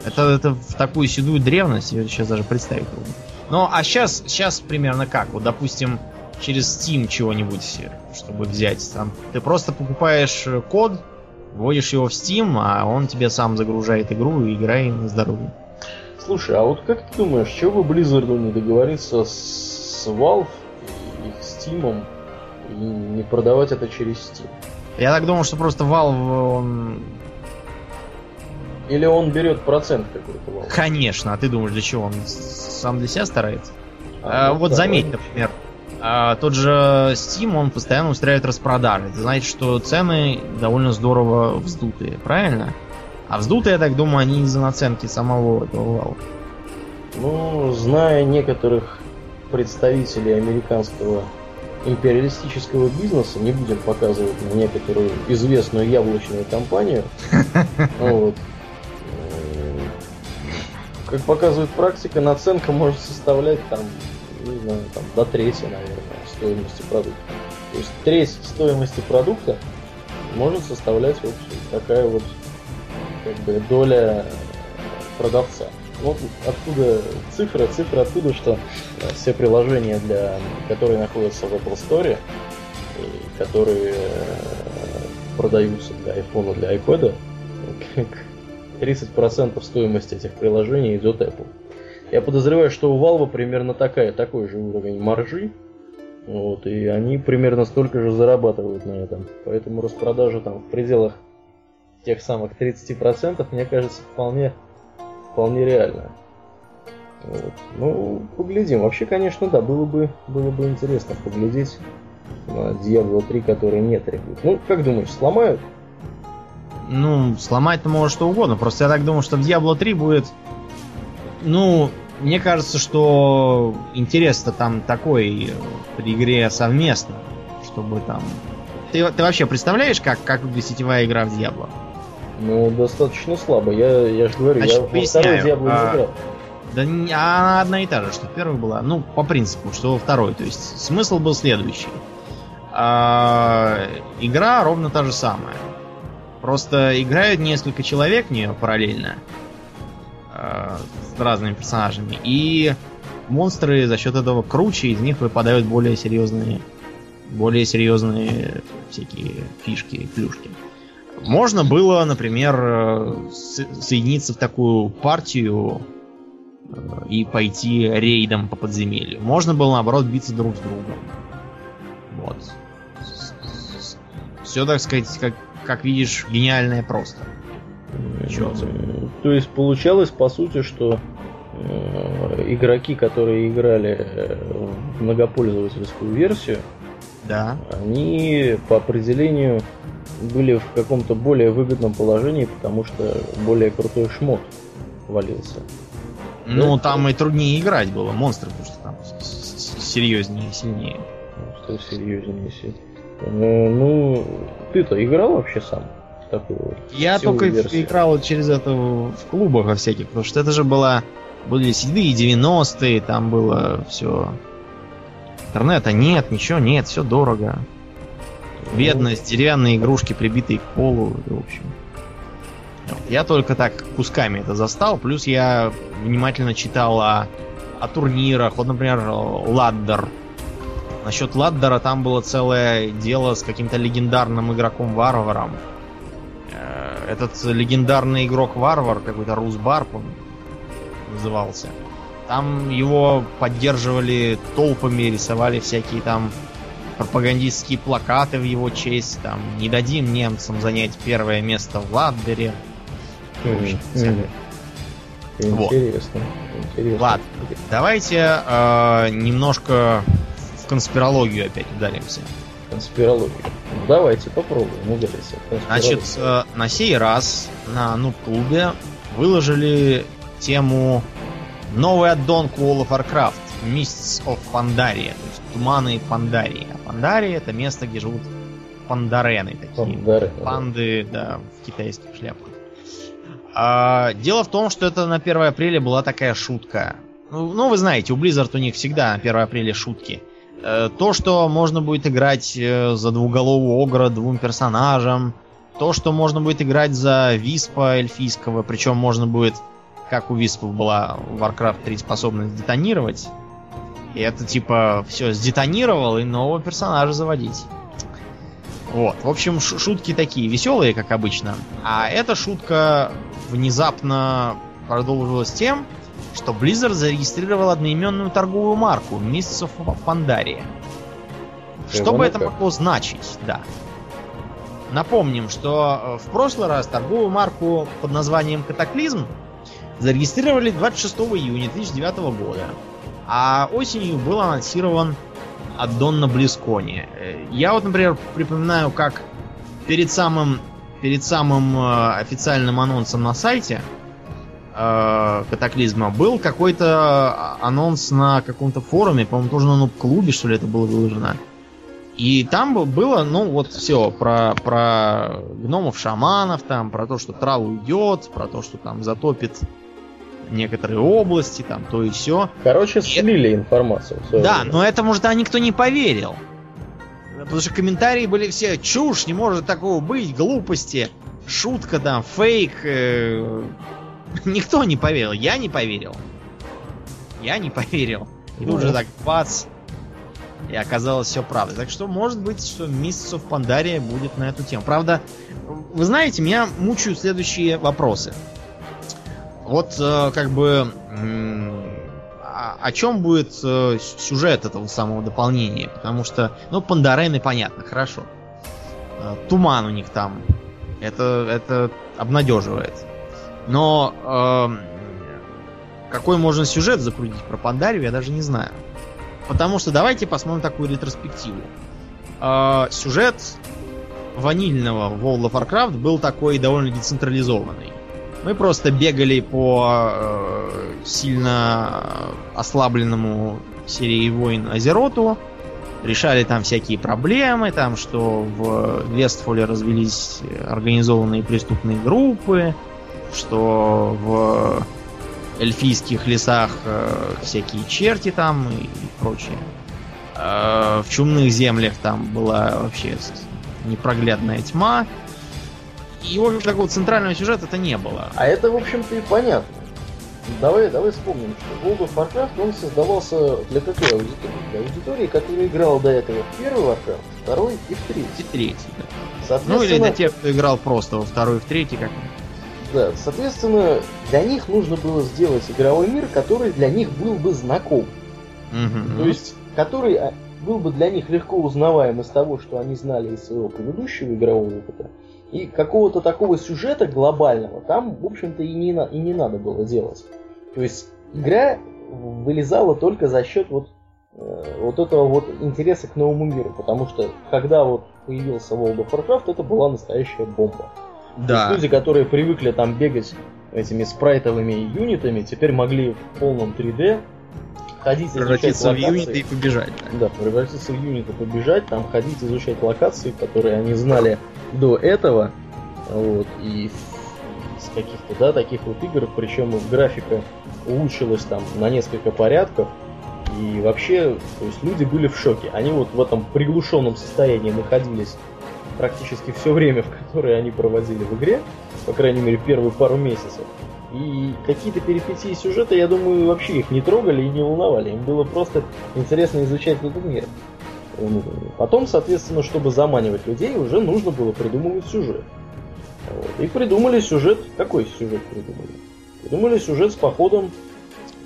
Это, это в такую седую древность, я сейчас даже представить трудно. Ну, а сейчас, сейчас примерно как? Вот, допустим, через Steam чего-нибудь, чтобы взять. Там, ты просто покупаешь код, вводишь его в Steam, а он тебе сам загружает игру и играй на здоровье. Слушай, а вот как ты думаешь, чего бы Blizzard не договориться с Valve и Steam и не продавать это через Steam. Я так думал, что просто Valve он... Или он берет процент какой-то Valve? Конечно, а ты думаешь, для чего? Он сам для себя старается? А, а, ну, вот заметь, например, а, тот же Steam, он постоянно устраивает распродажи. Это значит, что цены довольно здорово вздутые, правильно? А вздутые, я так думаю, они из-за наценки самого этого Valve. Ну, зная некоторых представителей американского империалистического бизнеса, не будем показывать на некоторую известную яблочную компанию. Вот. Как показывает практика, наценка может составлять там, не знаю, там, до трети, наверное, стоимости продукта. То есть треть стоимости продукта может составлять вот такая вот как бы доля продавца. Вот откуда цифры, цифры оттуда, что э, все приложения, для, которые находятся в Apple Store, и которые э, продаются для iPhone, для iPad, 30% стоимости этих приложений идет Apple. Я подозреваю, что у Valve примерно такая, такой же уровень маржи. Вот, и они примерно столько же зарабатывают на этом. Поэтому распродажа там в пределах тех самых 30%, мне кажется, вполне, вполне реально. Вот. Ну, поглядим. Вообще, конечно, да, было бы, было бы интересно поглядеть на Diablo 3, который не требует. Ну, как думаешь, сломают? Ну, сломать-то может что угодно. Просто я так думаю, что в Diablo 3 будет... Ну, мне кажется, что интерес-то там такой при игре совместно, чтобы там... Ты, ты вообще представляешь, как, как выглядит сетевая игра в Diablo? Ну, достаточно слабо. Я, я же говорю, Значит, я во второй Diablo а... не играл. Да не, она одна и та же, что первая была. Ну, по принципу, что во второй. То есть смысл был следующий. А, игра ровно та же самая. Просто играют несколько человек в нее параллельно. А, с разными персонажами. И монстры за счет этого круче, из них выпадают более серьезные более серьезные всякие фишки, плюшки. Можно было, например, э, соединиться в такую партию и пойти рейдом по подземелью. Можно было, наоборот, биться друг с другом. Вот. Все, так сказать, как, как видишь, гениальное просто. Ничего То есть получалось, по сути, что э, игроки, которые играли э, в многопользовательскую версию, да. они по определению были в каком-то более выгодном положении, потому что более крутой шмот валился. Ну, да? там и труднее играть было, монстры, потому что там серьезнее, сильнее. Что серьезнее, сильнее. Э, ну, ты-то играл вообще сам? Такую Я только версию? играл через это в клубах во всяких, потому что это же была были седые 90-е, там было все. Интернета нет, ничего нет, все дорого. Бедность, деревянные игрушки, прибитые к полу, в общем. Я только так кусками это застал, плюс я внимательно читал о, о турнирах, вот, например, Ладдер. Насчет Ладдера там было целое дело с каким-то легендарным игроком-варваром. Э, этот легендарный игрок-варвар, какой-то Рус Барп он назывался. Там его поддерживали толпами, рисовали всякие там пропагандистские плакаты в его честь. Там не дадим немцам занять первое место в Ладдере. Интересно. Вот. Интересно. Ладно, давайте э, немножко конспирологию опять ударимся. Конспирологию. Давайте попробуем удариться. Значит, э, на сей раз на Нуб-клубе выложили тему новый аддон World of Warcraft Mists of Pandaria, то есть туманы Пандарии. А Пандария это место, где живут пандарены такие. Пандары, Панды, да, в китайских шляпках. А, дело в том, что это на 1 апреля была такая шутка. Ну, ну, вы знаете, у Blizzard у них всегда на 1 апреля шутки. Э, то, что можно будет играть э, за двуголового огра двум персонажам, то, что можно будет играть за Виспа эльфийского, причем можно будет, как у Виспов была в Warcraft 3 способность детонировать. И это типа все сдетонировал и нового персонажа заводить. Вот. В общем, шутки такие веселые, как обычно. А эта шутка внезапно продолжилась тем, что Blizzard зарегистрировал одноименную торговую марку Mists of Pandaria. Что бы это могло значить, да. Напомним, что э, в прошлый раз торговую марку под названием Катаклизм зарегистрировали 26 июня 2009 года. А осенью был анонсирован аддон на Близконе. Я вот, например, припоминаю, как перед самым, перед самым э, официальным анонсом на сайте э, Катаклизма был какой-то анонс на каком-то форуме, по-моему, тоже на нуб-клубе, что ли, это было выложено. И там было, ну, вот все, про, про гномов-шаманов, там, про то, что трал уйдет, про то, что там затопит некоторые области, там, то и все. Короче, слили и... информацию. Да, время. но этому же да никто не поверил. Потому что комментарии были все чушь, не может такого быть, глупости, шутка там, фейк. Э... Никто не поверил, я не поверил. Я не поверил. И тут же так бац. И оказалось все правда. Так что может быть, что Mists в Pandaria будет на эту тему. Правда, вы знаете, меня мучают следующие вопросы. Вот э, как бы а о чем будет э, сюжет этого самого дополнения? Потому что, ну, Пандарены понятно, хорошо. Э, туман у них там. Это, это обнадеживает. Но э, какой можно сюжет закрутить про Пандарию, я даже не знаю. Потому что давайте посмотрим такую ретроспективу. Э, сюжет ванильного World of Warcraft был такой довольно децентрализованный. Мы просто бегали по э, сильно ослабленному серии войн Азероту, решали там всякие проблемы, там что в Вестфоле развелись организованные преступные группы, что в эльфийских лесах э, всякие черти там и, прочее. Э, в чумных землях там была вообще непроглядная тьма. И, в общем, такого центрального сюжета это не было. А это, в общем-то, и понятно. Давай, давай вспомним, что World of Warcraft, он создавался для какой аудитории? Для аудитории, которая играла до этого в первый Warcraft, второй и в третий. И третий, да. Ну или для тех, кто играл просто во второй и в третий, как Да, соответственно, для них нужно было сделать игровой мир, который для них был бы знаком. Угу. То есть, который а, был бы для них легко узнаваем из того, что они знали из своего предыдущего игрового опыта. И какого-то такого сюжета глобального там, в общем-то, и не, и не надо было делать. То есть игра вылезала только за счет вот, э, вот этого вот интереса к новому миру. Потому что когда вот появился World of Warcraft, это была настоящая бомба. Да. люди, которые привыкли там бегать этими спрайтовыми юнитами, теперь могли в полном 3D ходить превратиться в юниты и побежать. Да. да, превратиться в юниты, побежать, там ходить, изучать локации, которые они знали до этого. Вот, и с каких-то, да, таких вот игр, причем графика улучшилась там на несколько порядков. И вообще, то есть люди были в шоке. Они вот в этом приглушенном состоянии находились практически все время, в которое они проводили в игре, по крайней мере, первые пару месяцев. И какие-то перипетии сюжета, я думаю, вообще их не трогали и не волновали. Им было просто интересно изучать этот мир. Потом, соответственно, чтобы заманивать людей, уже нужно было придумывать сюжет. Вот. И придумали сюжет. Какой сюжет придумали? Придумали сюжет с походом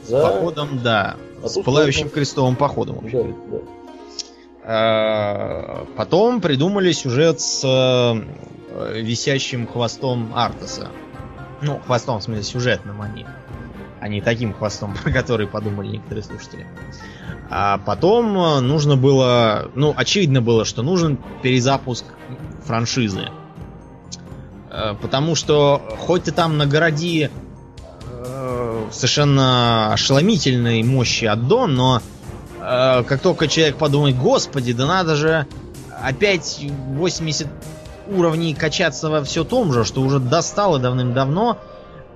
за... Походом, да. А с пылающим крестовым походом. Да, да. А, потом придумали сюжет с э, висящим хвостом Артаса. Ну, хвостом, в смысле, сюжетным они. А не таким хвостом, про который подумали некоторые слушатели. А потом э, нужно было... Ну, очевидно было, что нужен перезапуск франшизы. Э, потому что хоть ты там нагороди э, совершенно ошеломительной мощи аддон, но как только человек подумает, господи, да надо же опять 80 уровней качаться во все том же, что уже достало давным-давно.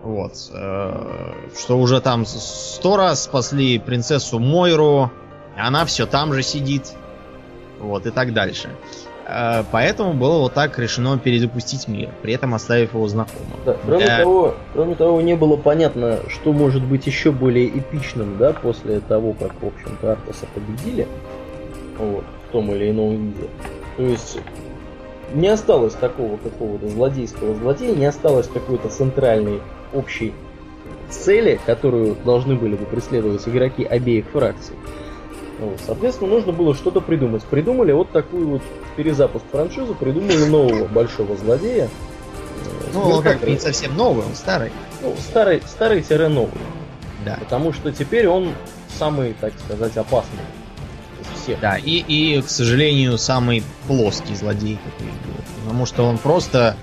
Вот. Э, что уже там сто раз спасли принцессу Мойру, она все там же сидит. Вот, и так дальше. Э, поэтому было вот так решено перезапустить мир, при этом оставив его знакомым. Да, кроме, Для... того, кроме того, не было понятно, что может быть еще более эпичным, да, после того, как, в общем-то, Артаса победили. Вот, в том или ином виде. То есть не осталось такого какого-то злодейского злодея, не осталось какой-то центральной общей цели, которую должны были бы преследовать игроки обеих фракций. Вот, соответственно, нужно было что-то придумать. Придумали вот такую вот перезапуск франшизы, придумали нового большого злодея. Э, ну, он как не совсем новый, он старый. Ну, старый, старый-новый. Да. Потому что теперь он самый, так сказать, опасный всех. Да, и, и, к сожалению, самый плоский злодей, какой был. Потому что он просто...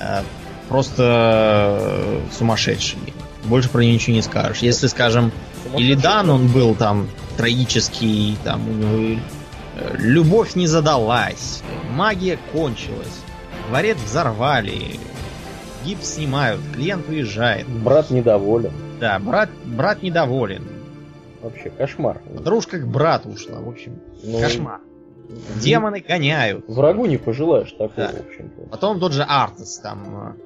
Э, просто э, сумасшедший. Больше про него ничего не скажешь. Если, скажем, или Дан он был там трагический, там у него э, любовь не задалась, магия кончилась, дворец взорвали, гипс снимают, клиент уезжает. Брат недоволен. Да, брат, брат недоволен. Вообще кошмар. Подружка к брату ушла, в общем. Ну, кошмар. Демоны гоняют. Врагу не пожелаешь такого, да. в общем-то. Потом тот же Артес, там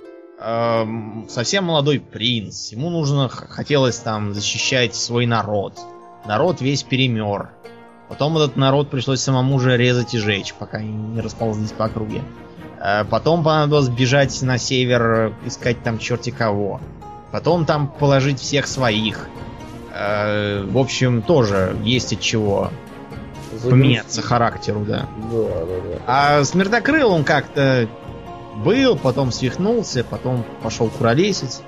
э, совсем молодой принц. Ему нужно, хотелось там защищать свой народ. Народ весь перемер. Потом этот народ пришлось самому же резать и жечь, пока не расползлись по округе. Э, потом понадобилось бежать на север, искать там черти кого. Потом там положить всех своих. Э, в общем, тоже есть от чего поменяться характеру, да. Да, да, да. А Смертокрыл он как-то был, потом свихнулся, потом пошел куролесить.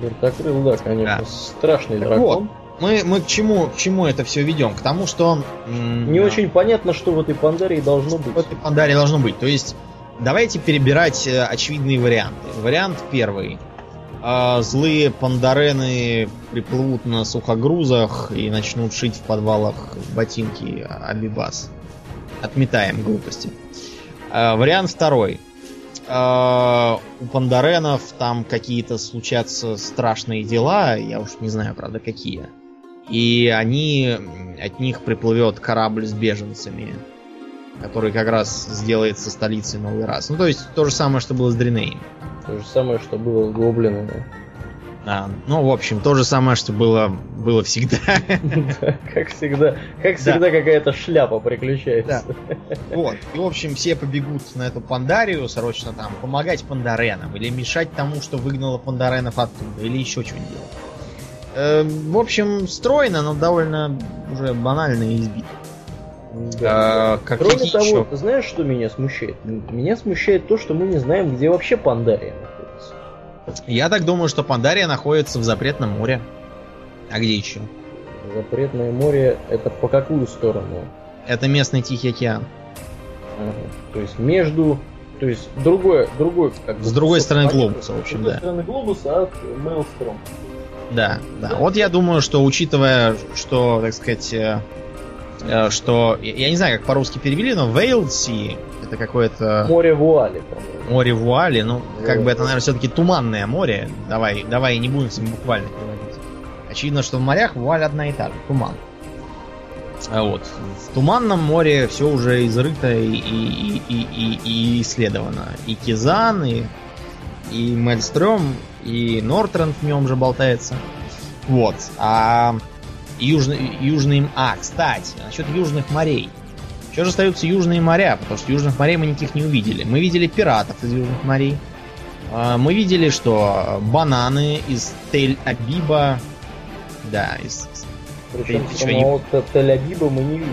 Смертокрыл, да, конечно. Да. Страшный Так дракон. Мы, мы к чему, к чему это все ведем? К тому, что... Не очень понятно, что в этой Пандарии должно быть. В этой Пандаре должно быть. То есть, давайте перебирать э, очевидные варианты. Вариант первый. А, злые пандарены приплывут на сухогрузах и начнут шить в подвалах ботинки Абибас. Отметаем глупости. А, вариант второй. А, у пандаренов там какие-то случатся страшные дела, я уж не знаю, правда, какие. И они, от них приплывет корабль с беженцами, который как раз сделает со столицей новый раз. Ну, то есть, то же самое, что было с Дринеем. То же самое, что было с гоблинами. Да, ну, в общем, то же самое, что было, было всегда. Да, Как всегда, как всегда какая-то шляпа приключается. Вот. И, в общем, все побегут на эту пандарию срочно там помогать пандаренам или мешать тому, что выгнало пандаренов оттуда, или еще что-нибудь делать. Э, В общем, стройно, но довольно уже банально и избито. Да. А, как Кроме того, еще? ты знаешь, что меня смущает? Меня смущает то, что мы не знаем, где вообще Пандария находится. Я так думаю, что Пандария находится в запретном море. А где еще? Запретное море это по какую сторону? Это местный Тихий океан. Ага. То есть между, то есть другое, другой, как бы, С другой стороны глобуса, в общем, с другой да. стороны глобуса от Мейлстром. Да, да. Вот я думаю, что учитывая, что, так сказать, э, э, что я не знаю, как по-русски перевели, но Вейлси это какое-то Море вуали, по-моему. море вуали, ну, как Вот. бы это, наверное, все-таки туманное море. Давай, давай не будем с ним буквально переводить. Очевидно, что в морях вуаль одна и та же, туман. А вот. В туманном море все уже изрыто и, и, и, и, и исследовано. И Кизан, и, и Мельстрём, и Нортренд в нем же болтается. Вот. А южный, южный... А, кстати, насчет южных морей. Еще же остаются южные моря, потому что южных морей мы никаких не увидели. Мы видели пиратов из южных морей. А, Мы видели, что бананы из Тель-Абиба... Да, из... Причем самого Т- Тель-Авиба мы не видели.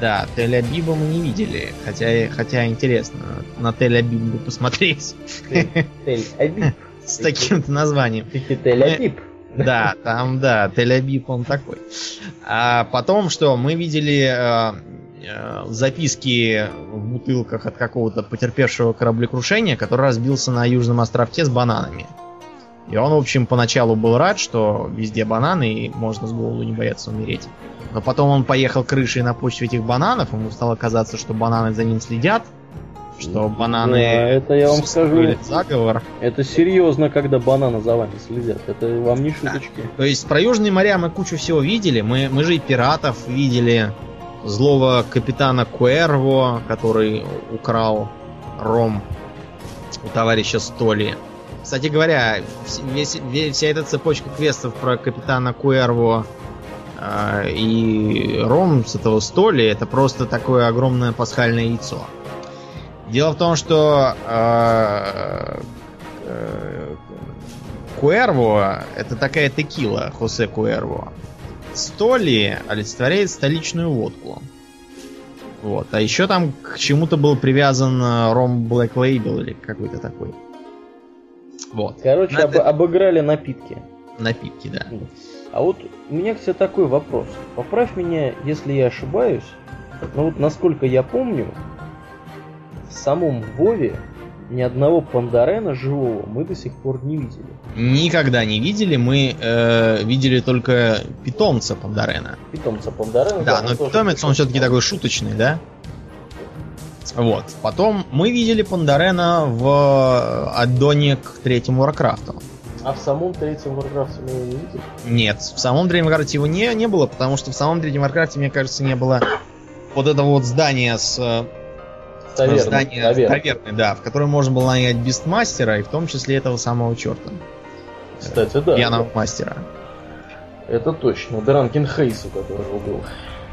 Да, Тель-Абиба мы не видели. Хотя, хотя интересно, на Тель-Абиб бы посмотреть Тель- Тель-Авиб. с таким-то названием. Таки Тель-Авиб. Да, там, да, Тель-Абиб он такой. А потом что, мы видели э, э, записки в бутылках от какого-то потерпевшего кораблекрушения, который разбился на южном островке с бананами. И он, в общем, поначалу был рад, что везде бананы, и можно с голоду не бояться умереть. Но потом он поехал крышей на почве этих бананов, ему стало казаться, что бананы за ним следят, что бананы... Да, это я вам скажу. заговор. Это серьезно, когда бананы за вами следят. Это вам не шуточки. То есть про Южные моря мы кучу всего видели. Мы, мы же и пиратов видели. Злого капитана Куэрво, который украл ром у товарища Столи. Кстати говоря, весь- ве- вся эта цепочка квестов про капитана Куэрво э, и ром с этого Столи это просто такое огромное пасхальное яйцо. Дело в том, что э, э, Куэрво это такая текила Хосе Куэрво. Столи олицетворяет столичную водку. Вот. А еще там к чему-то был привязан э, ром Black Label или какой-то такой. Вот. Короче, Надо- об- обыграли напитки. Напитки, да. А вот у меня к тебе такой вопрос. Поправь меня, если я ошибаюсь. Но вот насколько я помню, в самом Вове ни одного пандарена живого мы до сих пор не видели. Никогда не видели. Мы э, видели только питомца Пандарена. Питомца пандарена. Да, но тоже питомец он все-таки такой шуточный, да? Вот. Потом мы видели Пандарена в аддоне к третьему Варкрафту. А в самом третьем Варкрафте мы его не видели? Нет, в самом Древнем Варкрафте его не, не было, потому что в самом Древнем Варкрафте, мне кажется, не было вот этого вот здания с э, Таверна, здание таверна. таверны, да, в которой можно было нанять beastmaster а, и в том числе этого самого черта, Кстати, да. пьяного мастера. Это точно. Drunken Haze, у которого был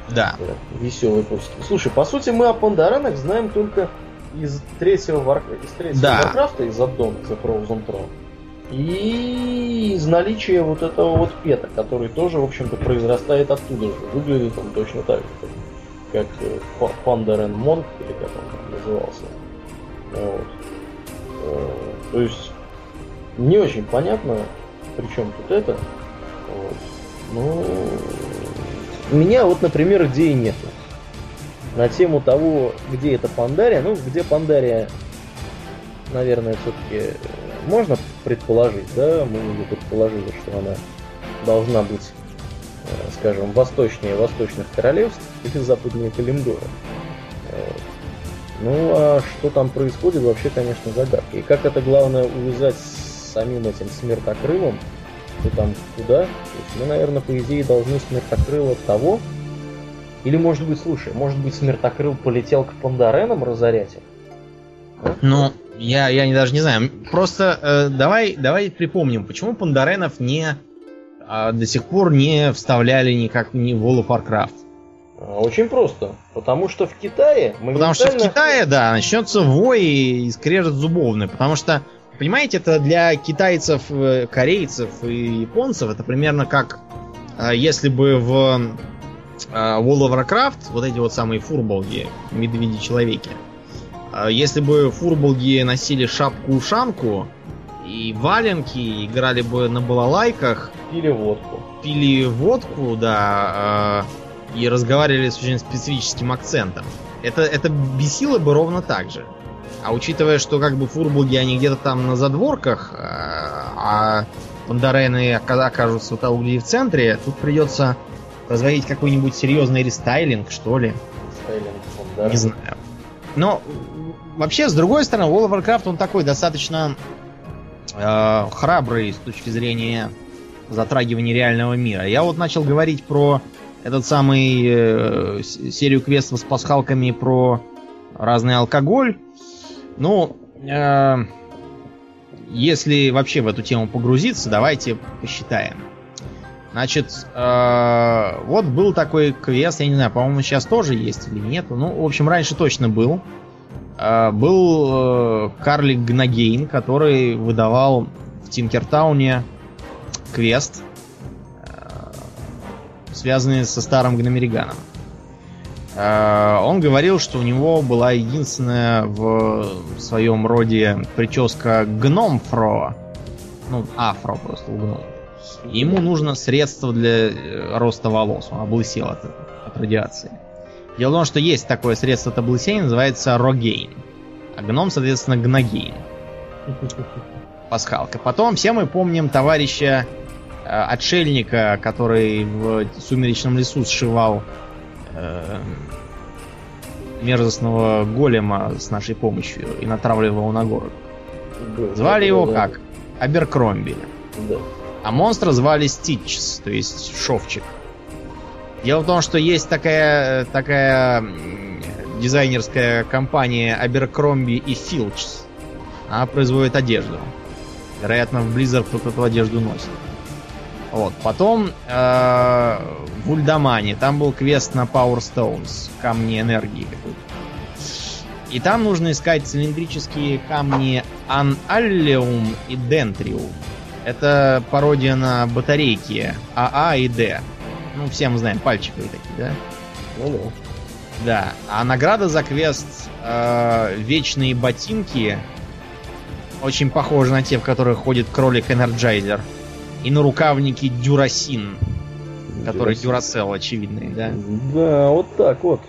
Да. веселый почти. Слушай, по сути, мы о пандаренах знаем только из третьего, Вар... из третьего Да. Варкрафта, из аддона, за Frozen Throne. И из наличия вот этого вот пета, который тоже, в общем-то, произрастает оттуда же. Выглядит он точно так же, как, как Пандерен Монк, или как он там назывался. Вот. Э, то есть не очень понятно, при чем тут это. Вот. Ну, меня вот, например, идеи нету. На тему того, где это Пандария, ну, где Пандария, наверное, все-таки можно предположить, да, мы уже предположили, что она должна быть, э, скажем, восточнее восточных королевств или западнее Калимдора. Ну, а что там происходит, вообще, конечно, загадка. И как это главное увязать с самим этим смертокрылом, что там куда. Мы, наверное, по идее должны смертокрыла того. Или, может быть, слушай, может быть, смертокрыл полетел к пандаренам разорять их? А? Ну, я, я не, даже не знаю. Просто э, давай, давай припомним, почему пандаренов не э, до сих пор не вставляли никак ни в World of Warcraft. А, очень просто. Потому что в Китае... Потому что в Китае, да, начнется вой и скрежет зубовный. Потому что, понимаете, это для китайцев, э, корейцев и японцев, это примерно как э, если бы в э, World of Warcraft, вот эти вот самые фурболги, медведи-человеки, если бы фурболги носили шапку-ушанку и валенки, играли бы на балалайках... Пили водку. Пили водку, да, и разговаривали с очень специфическим акцентом. Это, это бесило бы ровно так же. А учитывая, что как бы фурбулги, они где-то там на задворках, а, а пандарены окажутся вот где в центре, тут придется разводить какой-нибудь серьезный рестайлинг, что ли. Рестайлинг, Не знаю. Но вообще, с другой стороны, World of Warcraft, он такой достаточно э, храбрый с точки зрения затрагивания реального мира. Я вот начал говорить про этот самый э, серию квестов с пасхалками про разный алкоголь. Ну, э, если вообще в эту тему погрузиться, давайте посчитаем. Значит, э, вот был такой квест, я не знаю, по-моему, сейчас тоже есть или нет. Ну, в общем, раньше точно был. Э, был э, карлик Гнагейн, который выдавал в Тинкертауне квест связанные со старым Гномериганом. Э, он говорил, что у него была единственная в своем роде прическа гномфро. Ну, афро просто у гнома. Ему нужно средство для э, роста волос. Он облысел от, от радиации. Дело в том, что есть такое средство от облысения, называется рогейн. А гном, соответственно, гногейн. Пасхалка. Потом все мы помним товарища Э, отшельника, который в сумеречном лесу сшивал э, мерзостного голема с нашей помощью и натравливал на город. Да, звали его да. как? Аберкромби. Да. А монстра звали Ститчс, то есть Шовчик. Дело в том, что есть такая, такая дизайнерская компания Аберкромби и Филчс. Она производит одежду. Вероятно, в Blizzard кто-то эту одежду носит. Вот. Потом э, в Ульдамане там был квест на Power Stones, камни энергии И там нужно искать цилиндрические камни Аналлиум и Дентриум. Это пародия на батарейки AA и D. Ну, все мы знаем, пальчиковые такие, да? Ну да. Да. А награда за квест э, Вечные ботинки очень похожи на те, в которых ходит кролик Energizer и на рукавнике Дюрасин, который Duracell очевидный, да? Да, вот так вот.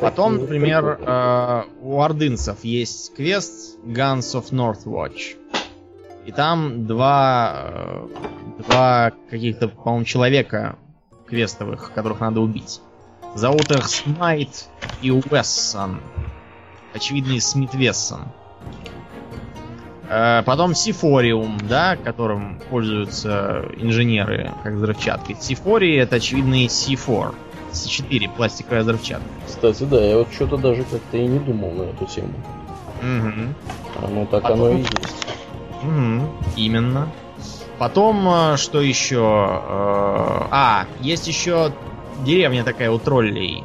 Потом, например, э, у ордынцев есть квест Guns of Northwatch. И там два, э, два каких-то, по-моему, человека квестовых, которых надо убить. Зовут их Смайт и Уэссон. Очевидный Смит Вессон. Э, потом сифориум, да, которым пользуются инженеры как взрывчаткой. Сифории это очевидный C4. C4, пластиковая взрывчатка. Кстати, да, я вот что-то даже как-то и не думал на эту тему. Угу. Ну так Потом... оно и есть. Угу, именно. Потом, э, что еще? Э, а, есть еще деревня такая у троллей.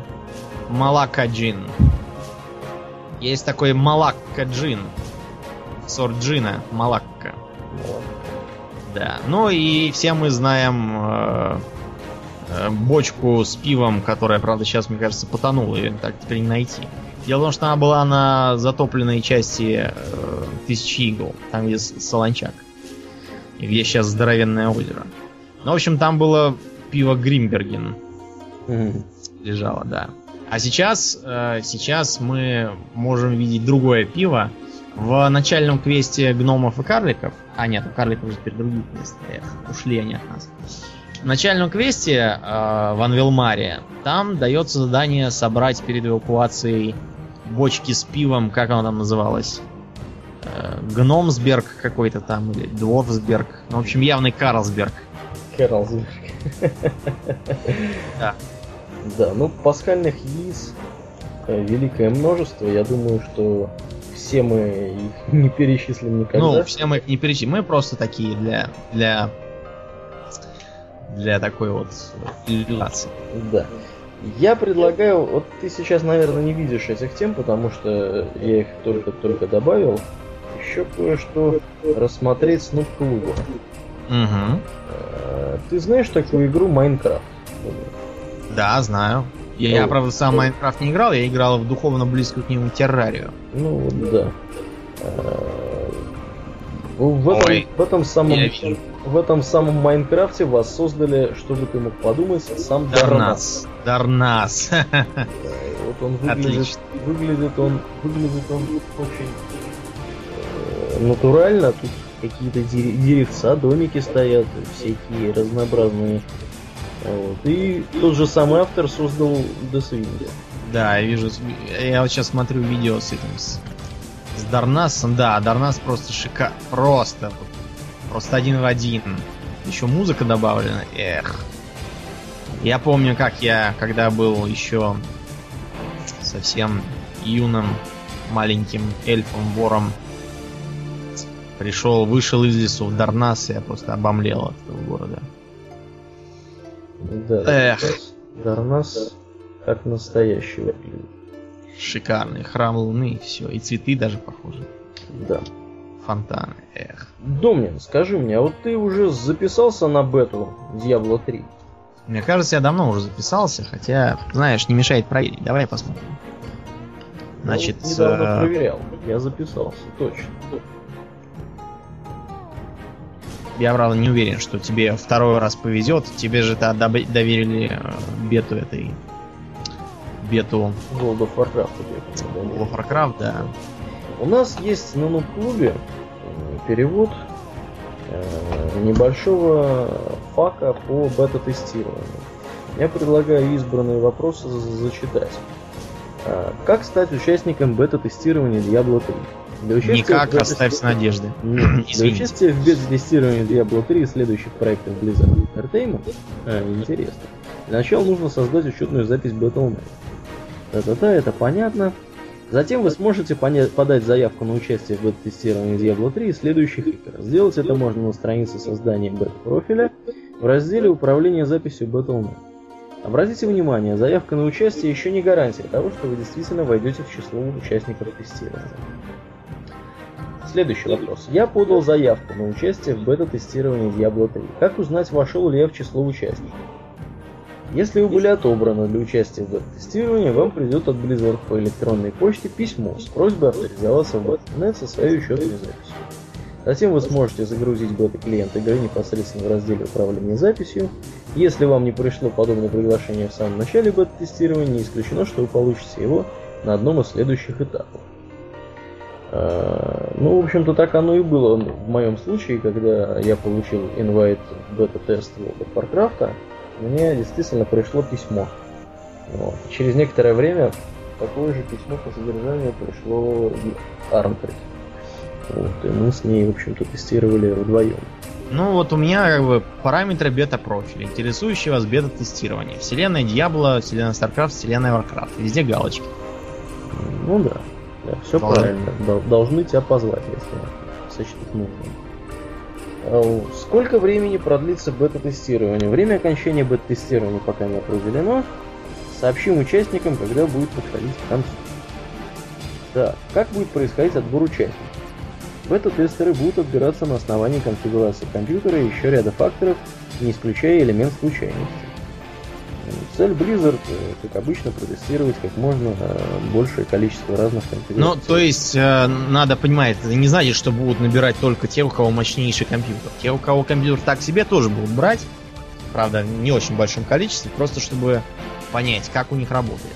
Малакаджин. Есть такой Малаккаджин сорт джина, Малакка. Да. Ну и все мы знаем э, э, бочку с пивом, которая, правда, сейчас, мне кажется, потонула, ее так теперь не найти. Дело в том, что она была на затопленной части э, Тысячи игл, там где Солончак. И где сейчас здоровенное озеро. Ну, в общем, там было пиво Гримберген. Лежало, да. А сейчас, э, сейчас мы можем видеть другое пиво. В начальном квесте гномов и карликов. А нет, у карликов уже теперь другие квесты. Эх, ушли они от нас. В начальном квесте э, в Анвилмаре там дается задание собрать перед эвакуацией бочки с пивом, как оно там называлось? Э, Гномсберг какой-то там, или Дворфсберг. Ну, в общем, явный Карлсберг. Карлсберг. Да. Да, ну пасхальных яиц э, великое множество. Я думаю, что все мы их не перечислим никогда. Ну, все мы их не перечислим. Мы просто такие для, для, для такой вот иллюстрации. Да. Я предлагаю, вот ты сейчас, наверное, не видишь этих тем, потому что я их только-только добавил. Еще кое-что рассмотреть с клуба. Угу. Ты знаешь такую игру Майнкрафт? Да, знаю. Я, Ну, правда, сам ну. Майнкрафт не играл, я играл в духовно близкую к нему террарию. Ну вот да. Э, В этом, Ой, в этом самом в этом самом Майнкрафте вас создали, чтобы ты мог подумать, сам Дарнас. Дарнас. Да, вот он выглядит, Отлично. выглядит он, выглядит он очень э, натурально. Тут какие-то дере- деревца, домики стоят, всякие разнообразные. Вот. И тот же самый автор создал Deathwind. Да, я вижу. Я вот сейчас смотрю видео с этим. С, с Дарнасом. Да, Дарнас просто шика... Просто. Просто один в один. Еще музыка добавлена. Эх. Я помню, как я, когда был еще совсем юным маленьким эльфом-вором, пришел, вышел из лесу в Дарнас, и я просто обомлел от этого города. Да, Эх. Дарнас как настоящий выглядит. Шикарный храм луны, все, и цветы даже похожи. Да. Фонтаны, эх. Домнин, скажи мне, а вот ты уже записался на бету Diablo 3? Мне кажется, я давно уже записался, хотя, знаешь, не мешает проверить. Давай посмотрим. Значит, Я недавно э, проверял. Я записался, точно. я, правда, не уверен, что тебе второй раз повезет. Тебе же то доверили э, бету этой... Бету World of Warcraft. World of Warcraft, да. У нас есть на клубе перевод э, небольшого фака по бета-тестированию. Я предлагаю избранные вопросы за- зачитать. А, Как стать участником бета-тестирования Diablo 3? Для участия Никак, бета- оставь надежды. Нет, для участия в бета-тестировании Diablo 3 и следующих проектов Blizzard Entertainment интересно. Для начала нужно создать учетную запись Battle.net. Та-та-та, это понятно. Затем вы сможете подать заявку на участие в бета-тестировании Diablo 3 и следующих игр. Сделать это можно на странице создания бета-профиля в разделе «Управление записью Battle.net». Обратите внимание, заявка на участие еще не гарантия того, что вы действительно войдете в число участников тестирования. Следующий вопрос. Я подал заявку на участие в бета-тестировании Diablo 3. Как узнать, вошел ли я в число участников? Если вы были отобраны для участия в бета-тестировании, вам придет от Blizzard по электронной почте письмо с просьбой авторизоваться в Battle.net со своей учетной записью. Затем вы сможете загрузить бета-клиент игры непосредственно в разделе управления записью. Если вам не пришло подобное приглашение в самом начале бета-тестирования, не исключено, что вы получите его на одном из следующих этапов. Э, Ну, в общем-то, так оно и было в моем случае, когда я получил инвайт в бета-тест of Warcraft, мне действительно пришло письмо. Вот. Через некоторое время такое же письмо по содержанию пришло и Арнфрид. Вот, и мы с ней, в общем-то, тестировали вдвоем. Ну вот у меня как бы параметры бета-профиля, интересующие вас бета-тестирование. Вселенная Диабло, вселенная StarCraft, вселенная Warcraft. Везде галочки. Ну да, да все Должны. правильно. Дол- Должны тебя позвать, если сочтут нужным. У- Сколько времени продлится бета-тестирование? Время окончания бета-тестирования пока не определено. Сообщим участникам, когда будет подходить к концу. Так, как будет происходить отбор участников? Бета-тестеры будут отбираться на основании конфигурации компьютера и еще ряда факторов, не исключая элемент случайности. Цель Blizzard, э, как обычно, протестировать как можно э, большее количество разных конфигураций. Ну, то есть, э, надо понимать, это не значит, что будут набирать только те, у кого мощнейший компьютер. Те, у кого компьютер так себе, тоже будут брать. Правда, не очень большом количестве, просто чтобы понять, как у них работает.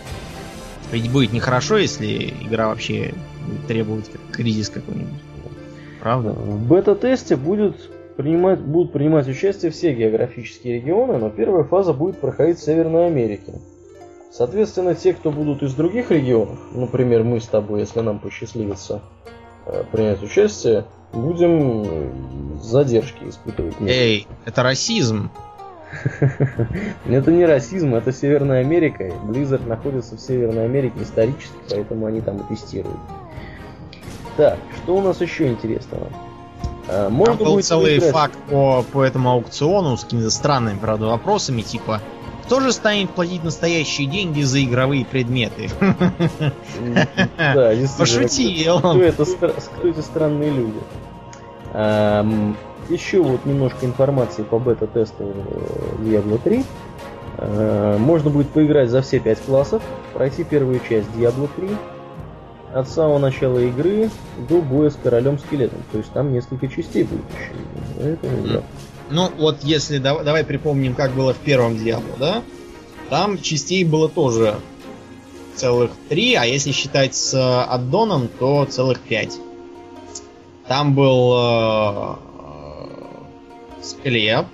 Ведь будет нехорошо, если игра вообще как кризис какой-нибудь. Правда? В бета-тесте будет принимать, будут принимать участие все географические регионы, но первая фаза будет проходить в Северной Америке. Соответственно, те, кто будут из других регионов, например, мы с тобой, если нам посчастливится э, принять участие, будем э, задержки испытывать. Эй, это расизм. Это не расизм, это Северная Америка. Blizzard находится в Северной Америке исторически, поэтому они там и тестируют. Так, что у нас еще интересного? А, можно Там был целый играть... факт по, по этому аукциону с какими-то странными, правда, вопросами, типа, кто же станет платить настоящие деньги за игровые предметы? Да, Пошутил. Кто это, кто эти странные люди? Еще вот немножко информации по бета-тесту э, Diablo 3. А, можно будет поиграть за все пять классов, пройти первую часть Diablo 3, от самого начала игры до боя с королем скелетом. То есть там несколько частей будет еще. Это да. Ну, вот если давай, давай припомним, как было в первом Диабло, да? Там частей было тоже целых три, а если считать с э, аддоном, то целых пять. Там был э, склеп,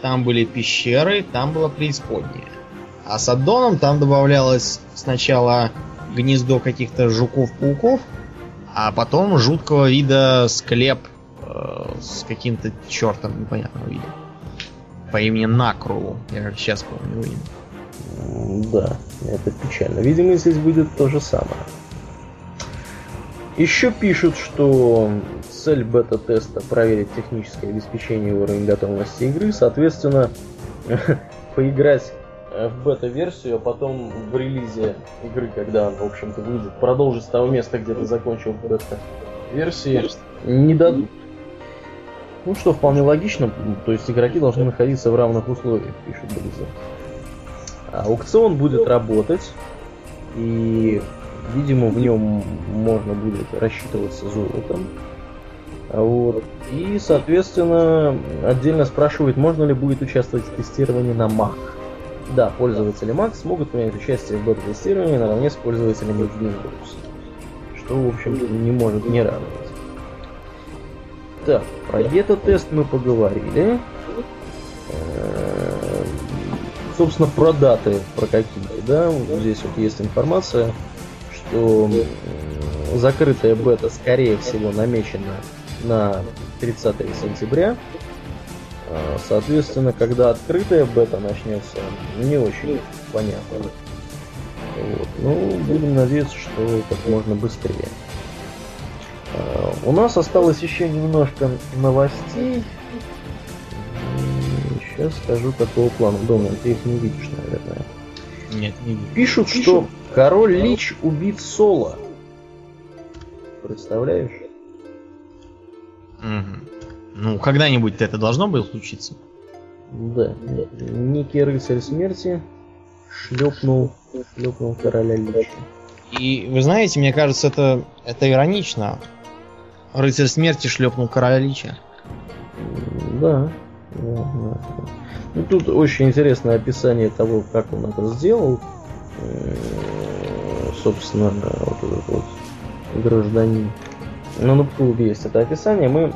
там были пещеры, там была преисподняя. А с аддоном там добавлялось сначала гнездо каких-то жуков-пауков, а потом жуткого вида склеп э, с каким-то чертом непонятного вида. По имени Накру. Я как сейчас помню имя. Да, это печально. Видимо, здесь будет то же самое. Еще пишут, что цель бета-теста проверить техническое обеспечение и уровень готовности игры, соответственно, поиграть в бета-версию, а потом в релизе игры, когда он, в общем-то, выйдет, продолжить с того места, где ты закончил бета-версии, не дадут. Ну что, вполне логично, то есть игроки должны находиться в равных условиях, пишет Blizzard. А аукцион будет работать, и, видимо, в нем можно будет рассчитываться золотом. Вот. И, соответственно, отдельно спрашивают, можно ли будет участвовать в тестировании на Mac. Да, пользователи Mac смогут принять участие в бета-тестировании наравне с пользователями Windows. Что, в общем-то, не может не радовать. Так, про бета-тест мы поговорили. Э, собственно, про даты, про какие-то, да, здесь вот есть информация, что закрытая бета, скорее всего, намечена на 30 сентября, соответственно, когда открытая бета начнется, не очень понятно. Вот. Ну, будем надеяться, что как можно быстрее. А, у нас осталось еще немножко новостей. Сейчас скажу, какого плана. Домнин, ты их не видишь, наверное. Нет, не вижу. Пишут, Пишут, что король Лич убит соло. Представляешь? Угу. Ну, когда-нибудь это должно было случиться. Да. Некий рыцарь смерти шлепнул, шлепнул короля Лича. И вы знаете, мне кажется, это, это иронично. Рыцарь смерти шлепнул короля Лича. Да. да, да. Ну, тут очень интересное описание того, как он это сделал. Собственно, вот этот вот гражданин. Ну, на клубе есть это описание. Мы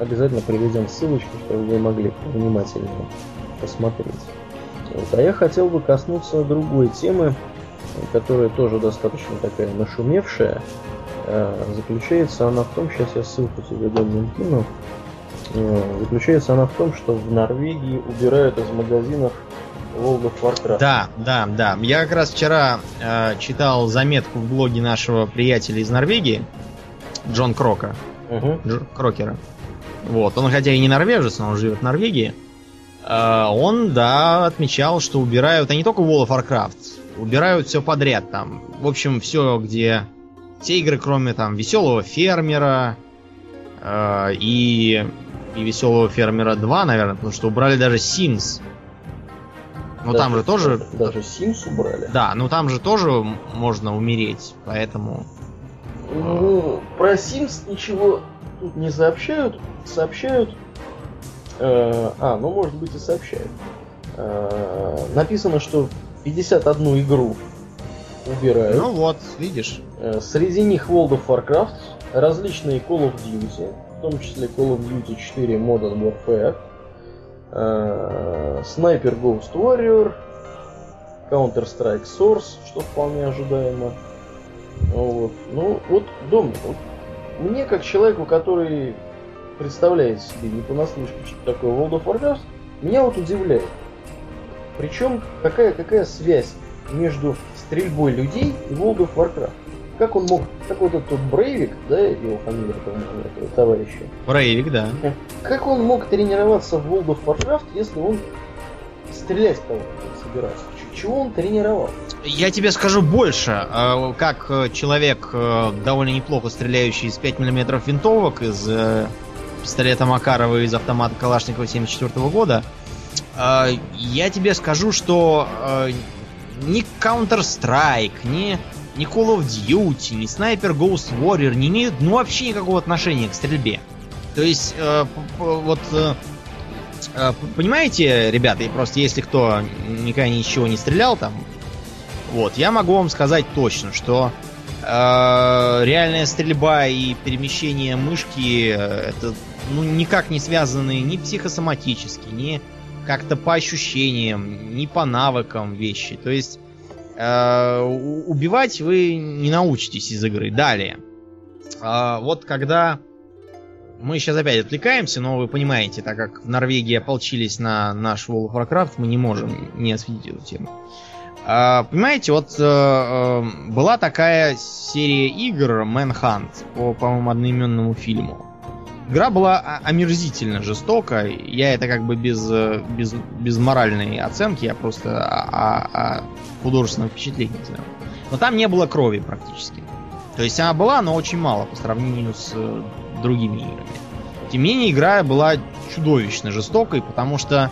обязательно приведем ссылочку, чтобы вы могли внимательно посмотреть. Вот. А я хотел бы коснуться другой темы, которая тоже достаточно такая нашумевшая. Э, заключается она в том, сейчас я ссылку тебе дом кину. Э, заключается она в том, что в Норвегии убирают из магазинов World of Warcraft. Да, да, да. Я как раз вчера э, читал заметку в блоге нашего приятеля из Норвегии, Джон Крока. Угу. Дж- Крокера. Вот. Он хотя и не норвежец, но он живет в Норвегии. А, он, да, отмечал, что убирают, а не только World of Warcraft, убирают все подряд там. В общем, все, где... Все игры, кроме там веселого фермера, Э, и, и Веселого фермера 2, наверное, потому что убрали даже Sims. Но Даже- там же тоже... Даже Sims убрали. Да, ну там же тоже можно умереть, поэтому... Ну, про Sims ничего тут не сообщают. Сообщают... э, а, ну может быть и сообщают. Э, написано, что 51 игру убирают. Ну вот, видишь. Э, Среди них World of Warcraft, различные Call of Duty, в том числе Call of Duty 4 Modern Warfare, э, Sniper Ghost Warrior, Counter-Strike Source, что вполне ожидаемо. Вот. Ну, вот, Домник, вот мне как человеку, который представляет себе не понаслышке, что такое World of Warcraft, меня вот удивляет. Причем какая, какая связь между стрельбой людей и World of Warcraft? Как он мог, как вот этот Брейвик, да, его фамилия, по-моему, этого товарища, Брейвик, да. как он мог тренироваться в World of Warcraft, если он стрелять кого-то собирался? Чего он тренировал? Я тебе скажу больше. Э, Как э, человек, э, довольно неплохо стреляющий из 5 мм винтовок, из пистолета Макарова из автомата Калашникова 74 года, я тебе скажу, что ни Counter-Strike, ни, ни Call of Duty, ни Sniper Ghost Warrior не имеют ну, вообще никакого отношения к стрельбе. То есть, вот... э, э, Понимаете, ребята, и просто если кто никогда ничего не стрелял там, вот, я могу вам сказать точно, что э, реальная стрельба и перемещение мышки э, это ну, никак не связаны ни психосоматически, ни как-то по ощущениям, ни по навыкам вещи. То есть э, убивать вы не научитесь из игры. Далее. А, вот когда мы сейчас опять отвлекаемся, но вы понимаете, так как в Норвегии ополчились на наш World of Warcraft, мы не можем не осветить эту тему. А, понимаете, вот э, э, была такая серия игр Manhunt по, по-моему, одноименному фильму. Игра была омерзительно жестока. Я это как бы без, э, без, без моральной оценки, я просто о, о- о художественном впечатлении сделал. Но там не было крови практически. То есть она была, но очень мало по сравнению с другими играми. Тем не менее, игра была чудовищно жестокой, потому что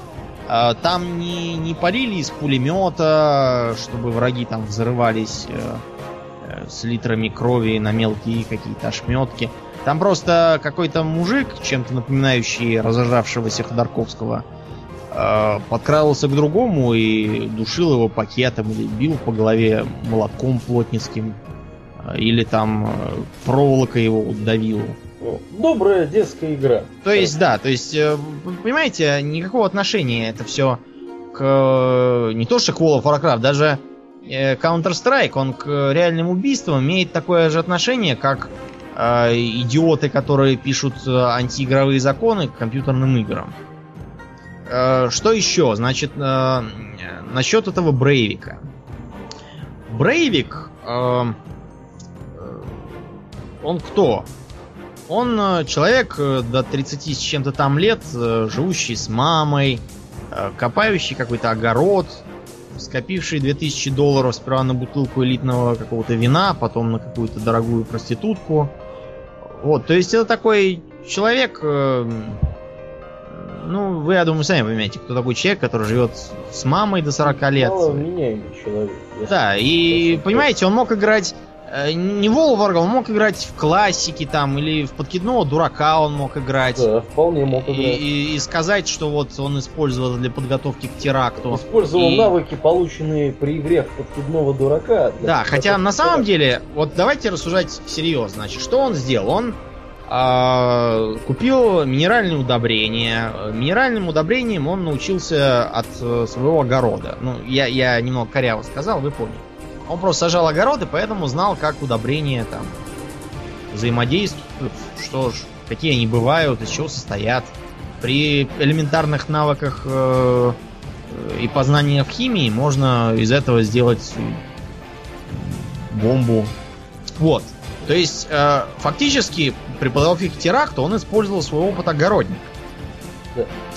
э, там не, не парили из пулемета, чтобы враги там взрывались э, э, с литрами крови на мелкие какие-то ошметки. Там просто какой-то мужик, чем-то напоминающий разожравшегося Ходорковского, э, подкрадывался к другому и душил его пакетом или бил по голове молотком плотницким. э, Или там э, проволокой его давил. Добрая детская игра. То есть, да, то есть, э, понимаете, никакого отношения это все к... э, Не то, что к World of Warcraft, даже э, Counter-Strike, он к реальным убийствам имеет такое же отношение, как э, идиоты, которые пишут антиигровые законы к компьютерным играм. Э, Что еще? Значит, э, насчет этого Брейвика. Брейвик, э, он кто? Он э, человек э, до 30 с чем-то там лет, э, живущий с мамой, копающий какой-то огород, скопивший 2000 долларов сперва на бутылку элитного какого-то вина, потом на какую-то дорогую проститутку. Вот, то есть это такой человек, ну, вы, я думаю, сами понимаете, кто такой человек, который живет с мамой до 40 лет. Меняемый человек. Да, и понимаете, он мог играть не в World of Warcraft, он мог играть в классики там, или в подкидного дурака он мог играть. Да, вполне мог И, играть. и- и сказать, что вот он использовал для подготовки к теракту. Использовал И- навыки, полученные при игре в подкидного дурака. Да, хотя на самом деле, вот давайте рассуждать серьезно. Значит, что он сделал? Он а, купил минеральные удобрения. Минеральным удобрением он научился от э, своего огорода. Ну, я, я немного коряво сказал, вы поняли. Он просто сажал огород и поэтому знал, как удобрения там взаимодействуют, что ж, какие они бывают, из чего состоят. При элементарных навыках э, э, и познаниях в химии можно из этого сделать бомбу. Вот. То есть, э, фактически, при подготовке к он использовал свой опыт огородника.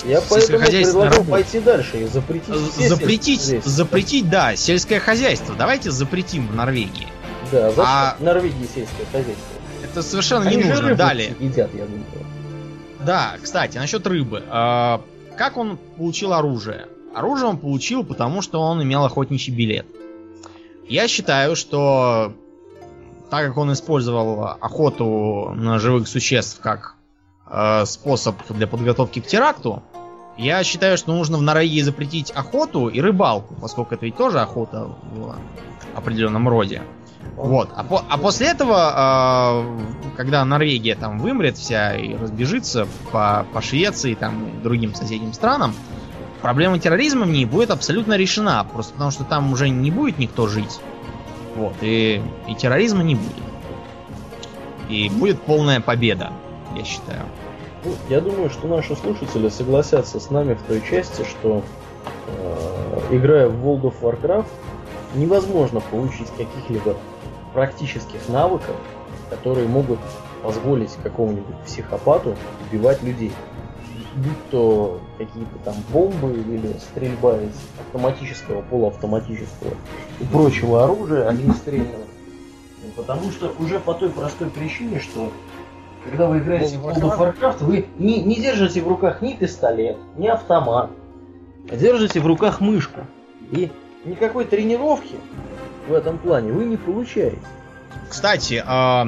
Я поэтому предлагал пойти дальше и запретить все запретить, запретить, да, сельское хозяйство. Давайте запретим в Норвегии. Да, зачем А- в Норвегии сельское хозяйство? Это совершенно Они не нужно. Далее. едят, я думаю. Да, кстати, насчет рыбы. А, как он получил оружие? Оружие он получил, потому что он имел охотничий билет. Я считаю, что так как он использовал охоту на живых существ как э, способ для подготовки к теракту, я считаю, что нужно в Норвегии запретить охоту и рыбалку, поскольку это ведь тоже охота в определенном роде. Вот. А, по- а после этого, э, когда Норвегия там вымрет вся и разбежится по, по Швеции там, и другим соседним странам, проблема терроризма в ней будет абсолютно решена. Просто потому что там уже не будет никто жить. Вот. И, и терроризма не будет. И будет полная победа, я считаю. Я думаю, что наши слушатели согласятся с нами в той части, что э, играя в World of Warcraft, невозможно получить каких-либо практических навыков, которые могут позволить какому-нибудь психопату убивать людей. Будь то какие-то там бомбы или стрельба из автоматического, полуавтоматического и прочего оружия огнестрельного. Ну, Потому что уже по той простой причине, что когда вы играете в World of Warcraft, вы не, не держите в руках ни пистолет, ни автомат, а держите в руках мышку. И никакой тренировки в этом плане вы не получаете. Кстати, а,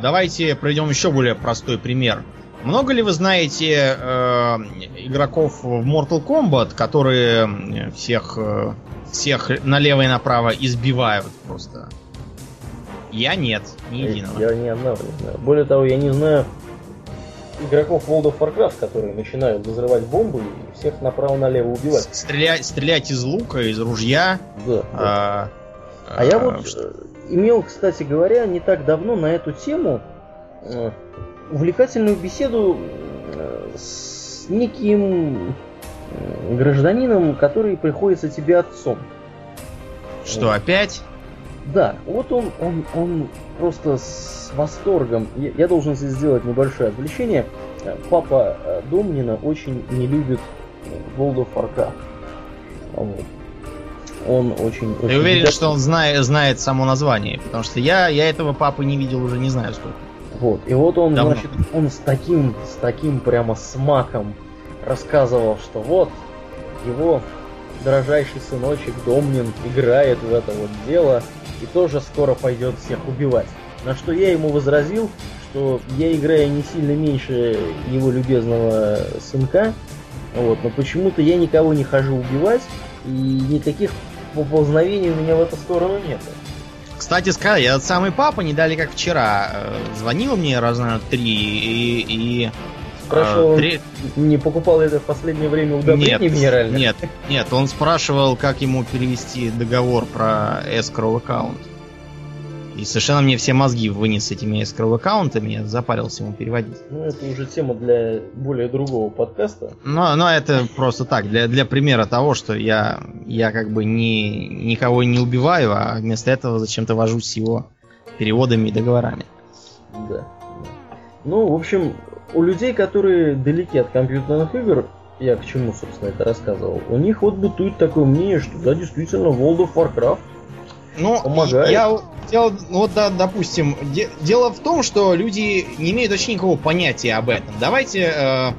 давайте проведем еще более простой пример. Много ли вы знаете э, игроков в Mortal Kombat, которые всех, э, всех налево и направо избивают просто? Я нет, ни единого. Я ни одного не знаю. Более того, я не знаю игроков World of Warcraft, которые начинают взрывать бомбы и всех направо-налево убивать. Стрелять, стрелять из лука, из ружья. Да, да. а, А я а, вот э, имел, кстати говоря, не так давно на эту тему э, увлекательную беседу э, с неким э, гражданином, который приходится тебе отцом. Что, опять? Да, вот он, он, он просто с восторгом. Я, я должен здесь сделать небольшое отвлечение. Папа э, Домнина очень не любит э, World of Warcraft. Вот. Он очень... Ты очень уверен, любит- что он знает, знает само название? Потому что я, я этого папы не видел уже не знаю сколько. Вот. И вот он, Давно. значит, он с таким, с таким прямо смаком рассказывал, что вот его дрожайший сыночек Домнин играет в это вот дело и тоже скоро пойдет всех убивать. На что я ему возразил, что я играю не сильно меньше его любезного сынка, вот, но почему-то я никого не хожу убивать, и никаких поползновений у меня в эту сторону нет. Кстати сказать, этот самый папа не дали как вчера э, звонил мне раз на три и, и Спрашивал, э, три- не покупал это в последнее время нет, удобрения минеральные? нет, нет, он спрашивал, как ему перевести договор про escrow аккаунт. И совершенно мне все мозги вынес с этими escrow аккаунтами, я запарился ему переводить. Ну, это уже тема для более другого подкаста. Но, но это просто так, для, для примера того, что я, я как бы не, никого не убиваю, а вместо этого зачем-то вожусь с его переводами и договорами. Да. Ну, в общем, у людей, которые далеки от компьютерных игр, я к чему, собственно, это рассказывал, у них вот бытует такое мнение, что да, действительно, World of Warcraft Ну, Помогает. я дело, ну вот, да, допустим, де- дело в том, что люди не имеют вообще никакого понятия об этом. Давайте э,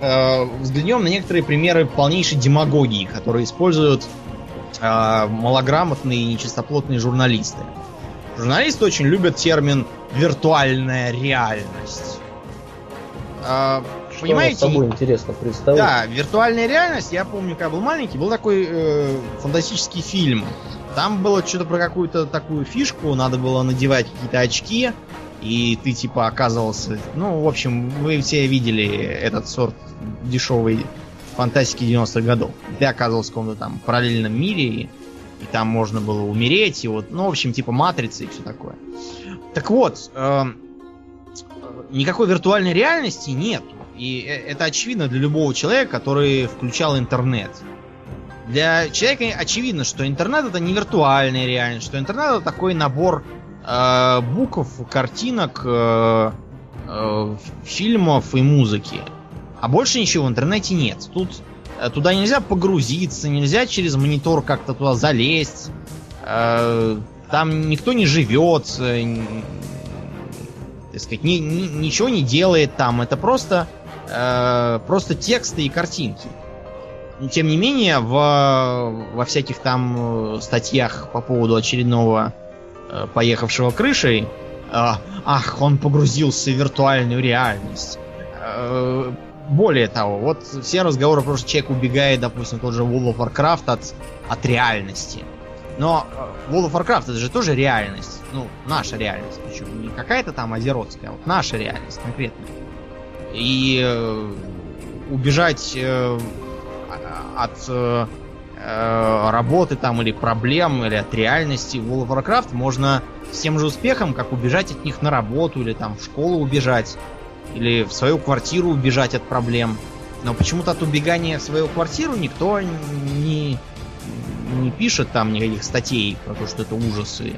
э, взглянем на некоторые примеры полнейшей демагогии, которые используют э, малограмотные и нечистоплотные журналисты. Журналисты очень любят термин «виртуальная реальность». Э, что понимаете, собой интересно представляет. да, виртуальная реальность, я помню, когда был маленький, был такой э, фантастический фильм. Там было что-то про какую-то такую фишку, надо было надевать какие-то очки, и ты типа оказывался... Ну, в общем, вы все видели этот сорт дешевой фантастики 90-х годов. Ты оказывался в каком-то там параллельном мире, и, и там можно было умереть, и вот, ну, в общем, типа матрицы и все такое. Так вот, эм, никакой виртуальной реальности нет. И э- это очевидно для любого человека, который включал интернет. Для человека очевидно, что интернет это не виртуальная реальность, что интернет это такой набор э, букв, картинок, э, э, фильмов и музыки. А больше ничего в интернете нет. Тут э, туда нельзя погрузиться, нельзя через монитор как-то туда залезть. Э, там никто не живет, э, так сказать, ни, ни, ничего не делает там. Это просто, э, просто тексты и картинки. Тем не менее, в, во всяких там э, статьях по поводу очередного э, поехавшего крышей, э, ах, он погрузился в виртуальную реальность. Э, более того, вот все разговоры про то, что человек убегает, допустим, тот же World of Warcraft от, от реальности. Но World of Warcraft это же тоже реальность. Ну, наша реальность. Причем не какая-то там азеротская, а вот наша реальность конкретная. И э, убежать э, от э, э, работы там или проблем, или от реальности в World of Warcraft можно с тем же успехом, как убежать от них на работу, или там в школу убежать, или в свою квартиру убежать от проблем. Но почему-то от убегания в свою квартиру никто не, не пишет там никаких статей про то, что это ужасы.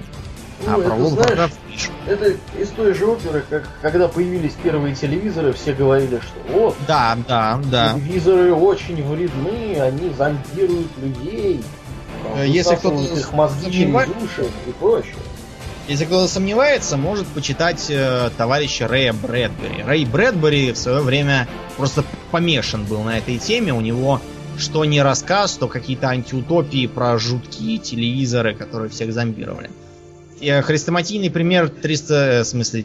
Ну, а про это, знаешь, Warcraft пишут. Это из той же оперы, как когда появились первые телевизоры, все говорили, что вот, Да, да, да. телевизоры очень вредны, они зомбируют людей, Э, если кто-то их мозги через сомневается- уши и прочее. Если кто-то сомневается, может почитать э, товарища Рэя Брэдбери. Рэй Брэдбери в свое время просто помешан был на этой теме. У него что не рассказ, то какие-то антиутопии про жуткие телевизоры, которые всех зомбировали. Э, хрестоматийный пример 300, э, в смысле,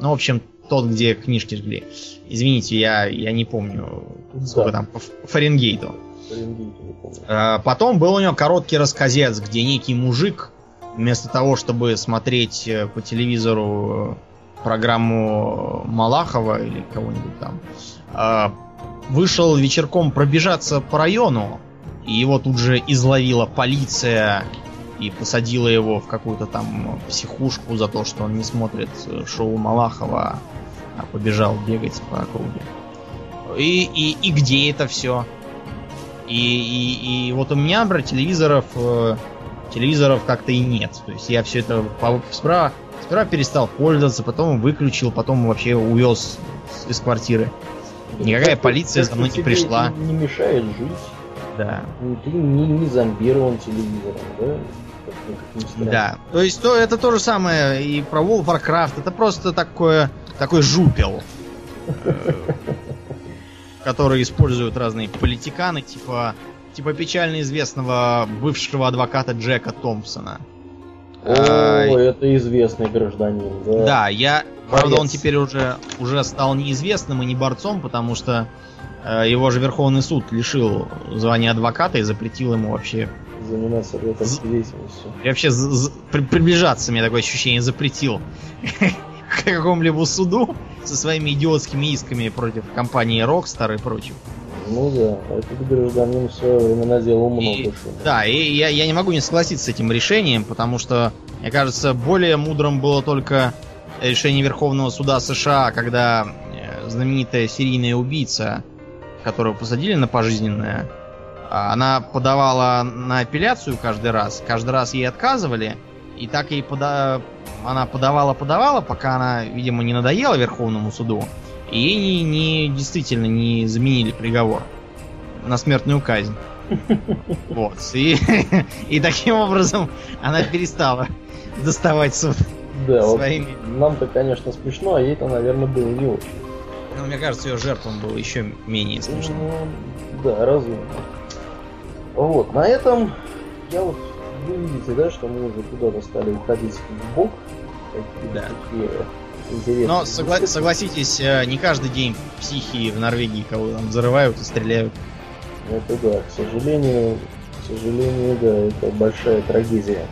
ну, в общем, тот, где книжки жгли. Извините, я, я не помню, сколько Да. там по Фаренгейту. Фаренгейт, не помню. Э, Потом был у него короткий рассказец, где некий мужик, вместо того, чтобы смотреть по телевизору программу Малахова или кого-нибудь там, вышел вечерком пробежаться по району, и его тут же изловила полиция и посадила его в какую-то там психушку за то, что он не смотрит э, шоу Малахова, а побежал бегать по округе. И, и, и где это все? И, и, и вот у меня, например, телевизоров, э, телевизоров как-то и нет. То есть я все это по- сперва, сперва перестал пользоваться, потом выключил, потом вообще увез из квартиры. Никакая полиция за мной не пришла. Не, мешает жить. Да. Ну, Ты не, не зомбирован телевизором, да? Да. То есть то, это то же самое и про World of Warcraft. Это просто такое, такой жупел. э, Который используют разные политиканы, типа, типа печально известного бывшего адвоката Джека Томпсона. О, А, это известный гражданин, да. Да, я. Правда, он Борец. теперь уже, уже стал неизвестным и не борцом, потому что э, его же Верховный суд лишил звания адвоката и запретил ему вообще. Заниматься З- деятельностью. и вообще при- приближаться, мне такое ощущение, запретил к какому-либо суду со своими идиотскими исками против компании Rockstar и прочих. Ну да, этот гражданин в свое время наделал много И- шума. Да, и я, я не могу не согласиться с этим решением, потому что, мне кажется, более мудрым было только решение Верховного суда США, когда э, знаменитая серийная убийца, которую посадили на пожизненное, а, она подавала на апелляцию каждый раз, каждый раз ей отказывали, и так ей пода... она подавала-подавала, пока она, видимо, не надоела Верховному суду, и ей не, не- действительно не заменили приговор на смертную казнь. Вот. И, и таким образом она перестала доставать суд Да, вот своими. нам-то, конечно, смешно, а ей-то, наверное, было не очень. Но мне кажется, ее жертвам было еще менее смешно. Ну, да, разумно. Вот, на этом я вот вы видите, да, что мы уже куда-то стали уходить в бок. Такие, Да. такие интересные. Но согла- согласитесь, э, не каждый день психи в Норвегии кого там взрывают и стреляют. Это да, к сожалению, к сожалению, да, это большая трагедия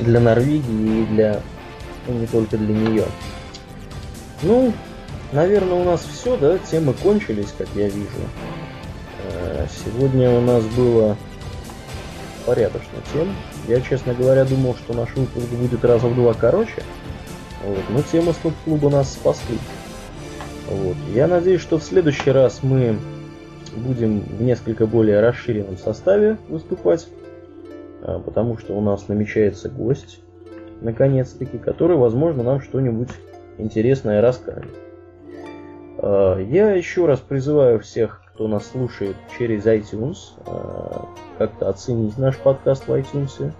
для Норвегии и для, ну, не только для нее. Ну, наверное, у нас все, да, темы кончились, как я вижу. Э, Сегодня у нас было порядочно тем. Я, честно говоря, думал, что наш выпуск будет раза в два короче. Вот. Но темы стоп-клуба нас спасли. Вот. Я надеюсь, что в следующий раз мы будем в несколько более расширенном составе выступать, а, потому что у нас намечается гость, наконец-таки, который, возможно, нам что-нибудь интересное расскажет. А, Я еще раз призываю всех, кто нас слушает через iTunes, а, как-то оценить наш подкаст в iTunes,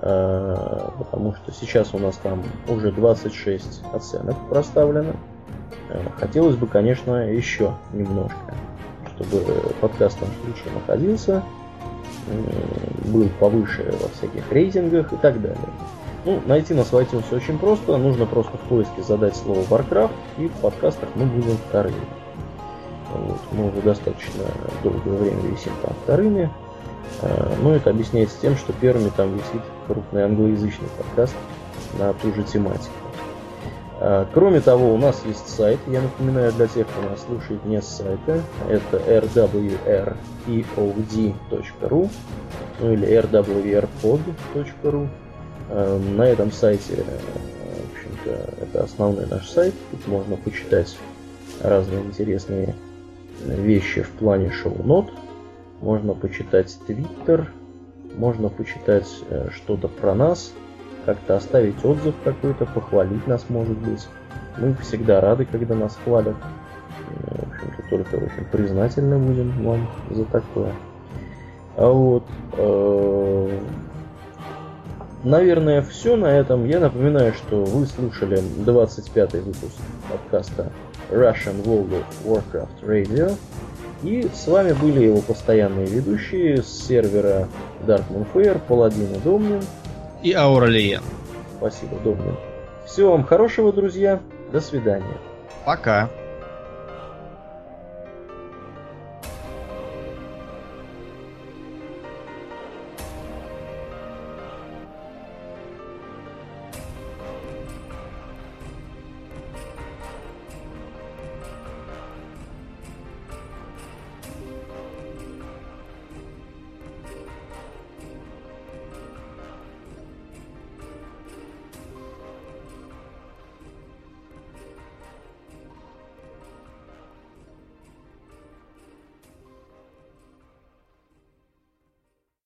потому что сейчас у нас там уже 26 оценок проставлено. Э, хотелось бы, конечно, еще немножко, чтобы подкаст там лучше находился, был повыше во всяких рейтингах и так далее. Ну, найти нас в iTunes очень просто. Нужно просто в поиске задать слово Warcraft, и в подкастах мы будем вторыми. Вот, мы уже достаточно долгое время висим там вторыми. А, но это объясняется тем, что первыми там висит крупный англоязычный подкаст на ту же тематику. А, кроме того, у нас есть сайт, я напоминаю для тех, кто нас слушает не с сайта, это rwreod.ru ну или rwrpod.ru Эм, на этом сайте, э, в общем-то, это основной наш сайт. Тут можно почитать разные интересные вещи в плане шоу-нот. Можно почитать Твиттер, можно почитать э, что-то про нас, как-то оставить отзыв какой-то, похвалить нас, может быть. Мы всегда рады, когда нас хвалят. Э, в общем-то, только очень признательны будем вам за такое. А вот Наверное, все на этом. Я напоминаю, что вы слушали 25-й выпуск подкаста Russian World of Warcraft Radio. И с вами были его постоянные ведущие с сервера Darkman Fair, Паладин и Домнин. И Ауралиен. Спасибо, Домнин. Всего вам хорошего, друзья. До свидания. Пока.